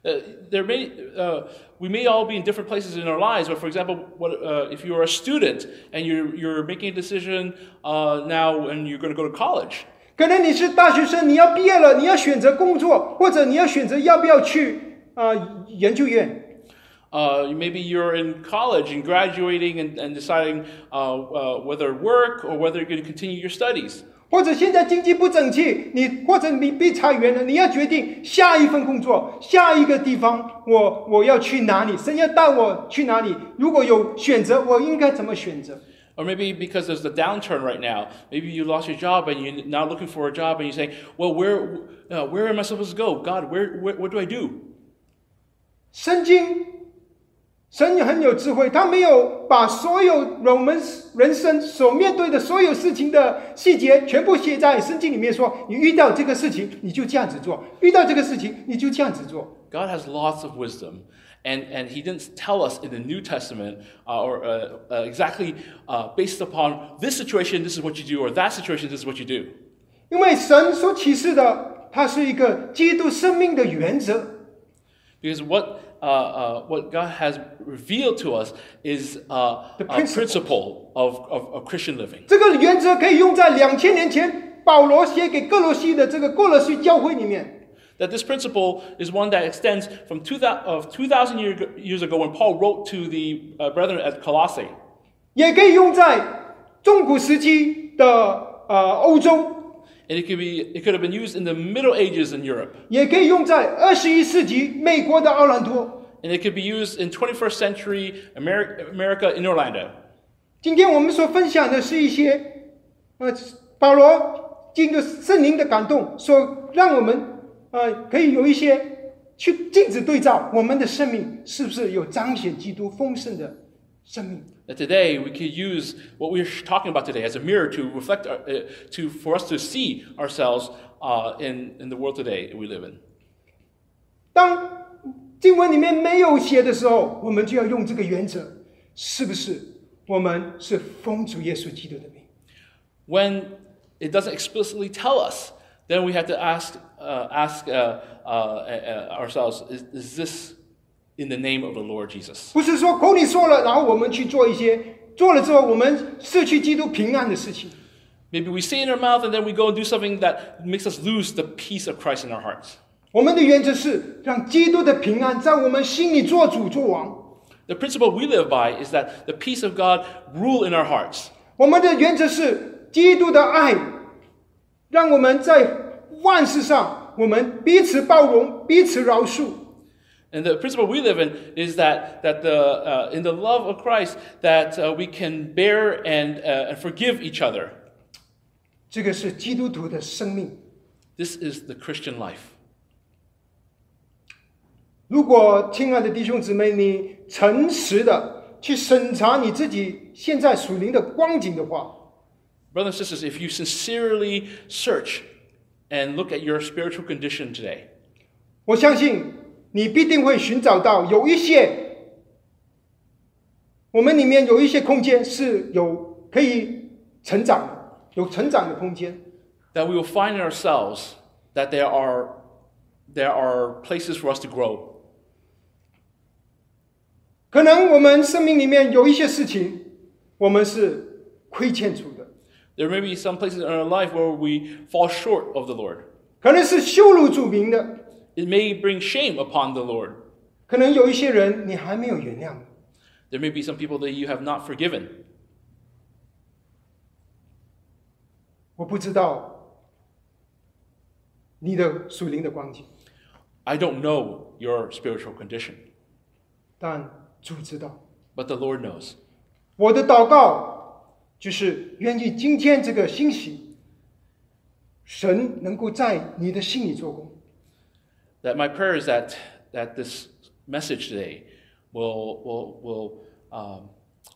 Uh, there may, uh, we may all be in different places in our lives, but for example, what, uh, if you are a student and you're, you're making a decision uh, now and you're going to go to college, 可能你是大学生，你要毕业了，你要选择工作，或者你要选择要不要去啊、呃研究院。Uh, maybe you're in college and graduating and, and deciding uh, uh, whether work or whether you're going to continue your studies. 或者现在经济不景气，你或者你被裁员了，你要决定下一份工作，下一个地方，我我要去哪里？神要带我去哪里？如果有选择，我应该怎么选择？ Or maybe because there's the downturn right now, maybe you lost your job and you're now looking for a job and you're saying, well, where, uh, where am I supposed to go? God, where, where, what do I do? 圣经， 神很有智慧，他没有把所有我们人生所面对的所有事情的细节全部写在圣经里面说，你遇到这个事情你就这样子做，遇到这个事情你就这样子做。God has lots of wisdom. And, and he didn't tell us in the New Testament uh, or uh, uh, exactly uh, based upon this situation, this is what you do, or that situation, this is what you do. 因为神所启示的，它是一个基督生命的原则。Because what, uh, uh, Uh, uh, what God has revealed to us is uh, the principle of, of, of Christian living. 这个原则可以用在两千年前保罗写给歌罗西的这个歌罗西教会里面。That this principle is one that extends from 2000, of 2,000 year, years ago when Paul wrote to the uh, brethren at Colossae. 也可以用在中古时期的呃欧洲。And it could, be, it could have been used in the Middle Ages in Europe. 也可以用在二十一世纪美国的奥兰多。And it could be used in 21st century America, America in Orlando. 今天我们所分享的是一些呃保罗经过圣灵的感动，所让我们呃可以有一些去镜子对照我们的生命是不是有彰显基督丰盛的 That today we could use what we're talking about today as a mirror to reflect, our, uh, to for us to see ourselves uh, in in the world today we live in. 当经文里面没有写的时候，我们就要用这个原则，是不是？我们是奉主耶稣基督的名。When it doesn't explicitly tell us, then we have to ask uh, ask uh, uh, uh, ourselves: Is, is this in the name of the Lord Jesus? 不是说口里说了，然后我们去做一些做了之后，我们失去基督平安的事情。 Maybe we say in our mouth and then we go and do something that makes us lose the peace of Christ in our hearts. 我们的原则是让基督的平安在我们心里做主做王。 The principle we live by is that the peace of God rule in our hearts. 我们的原则是基督的爱，让我们在万事上我们彼此包容，彼此饶恕。 And the principle we live in is that, that the, uh, in the love of Christ, that uh, we can bear and, uh, and forgive each other. 这个是基督徒的生命。 This is the Christian life. 如果亲爱的弟兄姊妹，你诚实的去审查你自己现在属灵的光景的话， Brothers and sisters, if you sincerely search and look at your spiritual condition today, 我相信 你必定会寻找到有一些，我们里面有一些空间是有可以成长的，有成长的空间。that we will find ourselves that there are, there are places for us to grow. 可能我们生命里面有一些事情，我们是亏欠主的，There may be some places in our life where we fall short of the Lord. 可能是羞辱主名的，It may bring shame upon the Lord. 可能有一些人你还没有原谅。 There may be some people that you have not forgiven. 我不知道你的属灵的光景， I don't know your spiritual condition, 但主知道。 but the Lord knows. 我的祷告就是愿意今天这个欣喜，神能够在你的心里做工。 that my prayer is that, that this message today will, will, will um,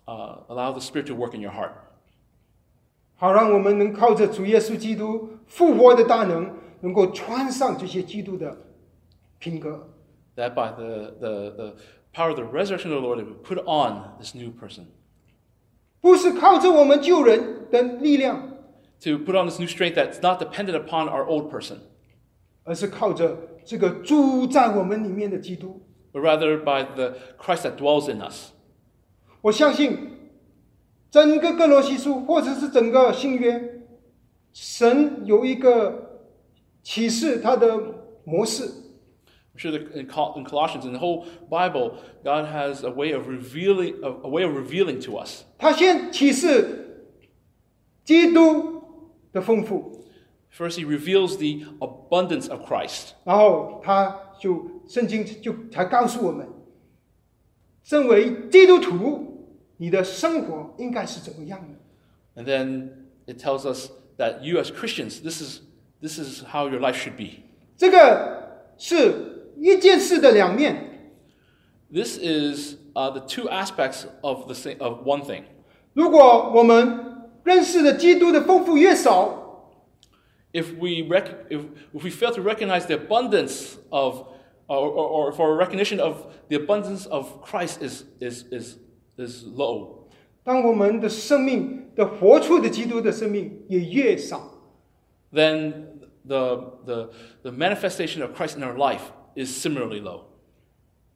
uh, allow the Spirit to work in your heart. 好，让我们能靠着主耶稣基督复活的大能，能够穿上这些基督的品格。That by the, the, the power of the resurrection of the Lord, we put on this new person. 不是靠着我们旧人的力量。To put on this new strength that's not dependent upon our old person. 而是靠着这个住在我们里面的基督。But rather by the Christ that dwells in us. 我相信整个歌罗西书，或者是整个新约，神有一个启示他的模式。I'm sure in Colossians and the whole Bible, God has a way of revealing a way of revealing to us. 他先启示基督的丰富。First, He reveals the abundance of Christ. 然后他就圣经就才告诉我们，身为基督徒，你的生活应该是怎么样的。 And then it tells us that you as Christians, this is, this is how your life should be. 这个是一件事的两面。 This is uh, the two aspects of, the, sa- of one thing. 如果我们认识的基督的丰富越少， If we, rec- if, if we fail to recognize the abundance of, or, or, or for a recognition of the abundance of Christ is, is, is, is low, 当我们的生命的活出的基督的生命也越少， then the, the, the manifestation of Christ in our life is similarly low.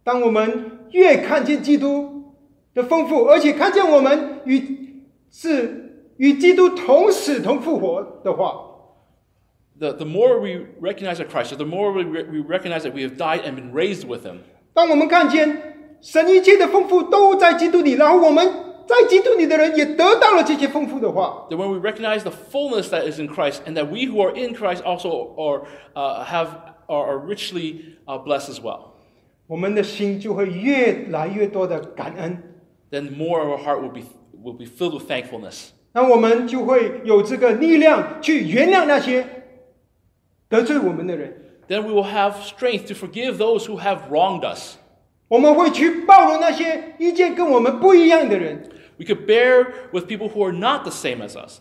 当我们越看见基督的丰富，而且看见我们与是与基督同死同复活的话， The, the more we recognize that Christ, or the more we, re- we recognize that we have died and been raised with Him, 当我们看见神一切的丰富都在基督里，然后我们在基督里的人也得到了这些丰富的话， that when we recognize the fullness that is in Christ, and that we who are in Christ also are, uh, have, are, are richly uh, blessed as well, 我们的心就会越来越多的感恩， then more of our heart will be, will be filled with thankfulness. 那我们就会有这个力量去原谅那些 得罪我们的人。 Then we will have strength to forgive those who have wronged us. 我们会去包容那些意见跟我们不一样的人。 We could bear with people who are not the same as us.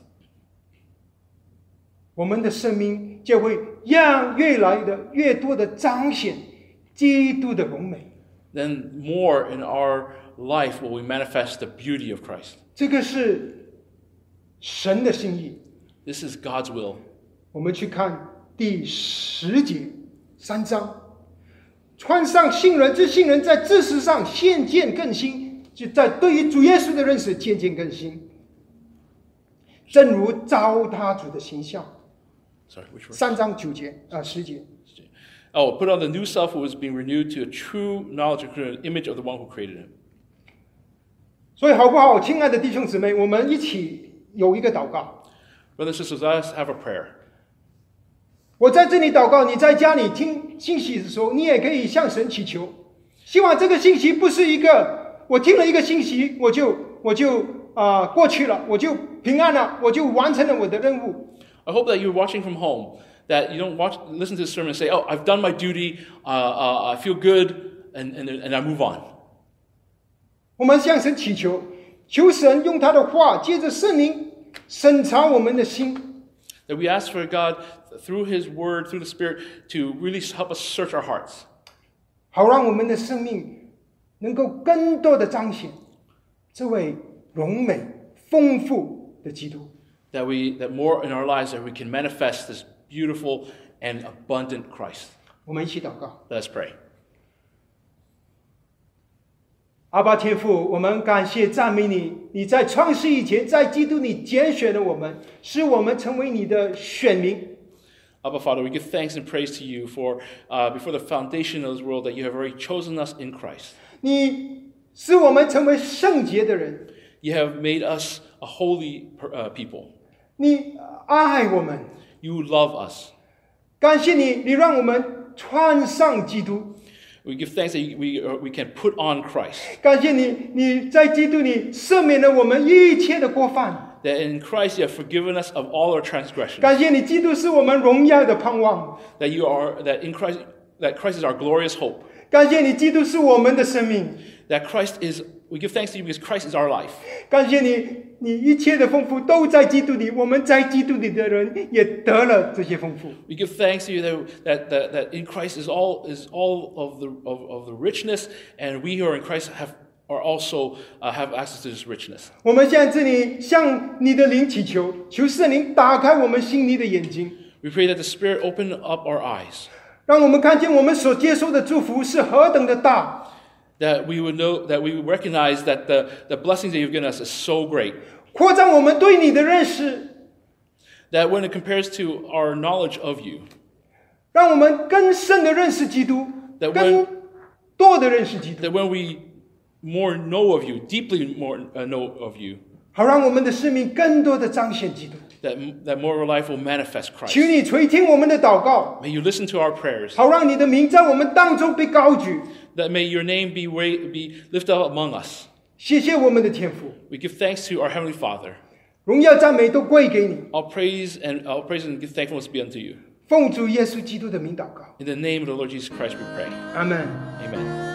我们的生命就会让越来的越多的彰显基督的荣美。 Then more in our life will we manifest the beauty of Christ. 这个是神的心意。 This is God's will. 我们去看 第十节三章，穿上信人之信人在知识上渐渐更新，就在对于主耶稣的认识渐渐更新，正如招他主的形象。Sorry, which verse? 三章九节啊十节，Oh, put on the new self who is being renewed to a true knowledge of the image of the one who created him. 所以好不好，亲爱的弟兄姊妹，我们一起有一个祷告。Brothers and sisters, let us have a prayer. 我在这里祷告，你在家里听信息的时候，你也可以向神祈求，希望这个信息不是一个我听了一个信息，我就我就啊、过去了，我就平安了，我就完成了我的任务。 I hope that you're watching from home, that you don't watch, listen to the sermon and say, oh, I've done my duty, uh, uh, I feel good, and, and, and I move on. 我们向神祈求，求神用他的话，借着圣灵审查我们的心， That we ask for God, through His Word, through the Spirit, to really help us search our hearts. 好让我们的生命能够更多的彰显这位荣美丰富的基督。That, we, that more in our lives, that we can manifest this beautiful and abundant Christ. 我们一起祷告。Let us pray. 阿爸天父，我们感谢赞美你。你在创世以前，在基督里拣选了我们，使我们成为你的选民。Abba Father, we give thanks and praise to you for uh, before the foundation of this world that you have already chosen us in Christ. 你使我们成为圣洁的人， You have made us a holy per- uh, people. 你爱我们。 You love us. 感谢你，你让我们穿上基督。 We give thanks that you- we, uh, we can put on Christ. 感谢你，你在基督里赦免了我们一切的过犯。 That in Christ you have forgiven us of all our transgressions. 感谢你，基督是我们荣耀的盼望。 That you are that in Christ that Christ is our glorious hope. 感谢你，基督是我们的生命。 That Christ is we give thanks to you because Christ is our life. 感谢你，你一切的丰富都在基督里。我们在基督里的人也得了这些丰富。 We give thanks to you that, that, that, that in Christ is all is all of the of, of the richness, and we who are in Christ have are also uh, have access to this richness. 我们现在这里向你的灵祈求，求圣灵打开我们心里的眼睛， We pray that the Spirit open up our eyes, 让我们看见我们所接受的祝福是何等的大， that we would know that we would recognize that the, the blessings that you've given us is so great, 扩张我们对你的认识， that when it compares to our knowledge of you, 让我们更深的认识基督， That 更 when- 多的认识基督， that when we more know of you, deeply more uh, know of you, 好让我们的生命更多的彰显基督。 that, that more of our life will manifest 求 Christ. 你垂听我们的祷告， May you listen to our prayers, 好让你的名在我们当中被高举。 that may your name be, ra- be lifted up among us. 谢谢我们的天父， We give thanks to our Heavenly Father. 荣耀赞美都归给你。 All praise and all praise and give thankfulness be unto you. 奉主耶稣基督的名祷告， In the name of the Lord Jesus Christ we pray. 阿门。 Amen.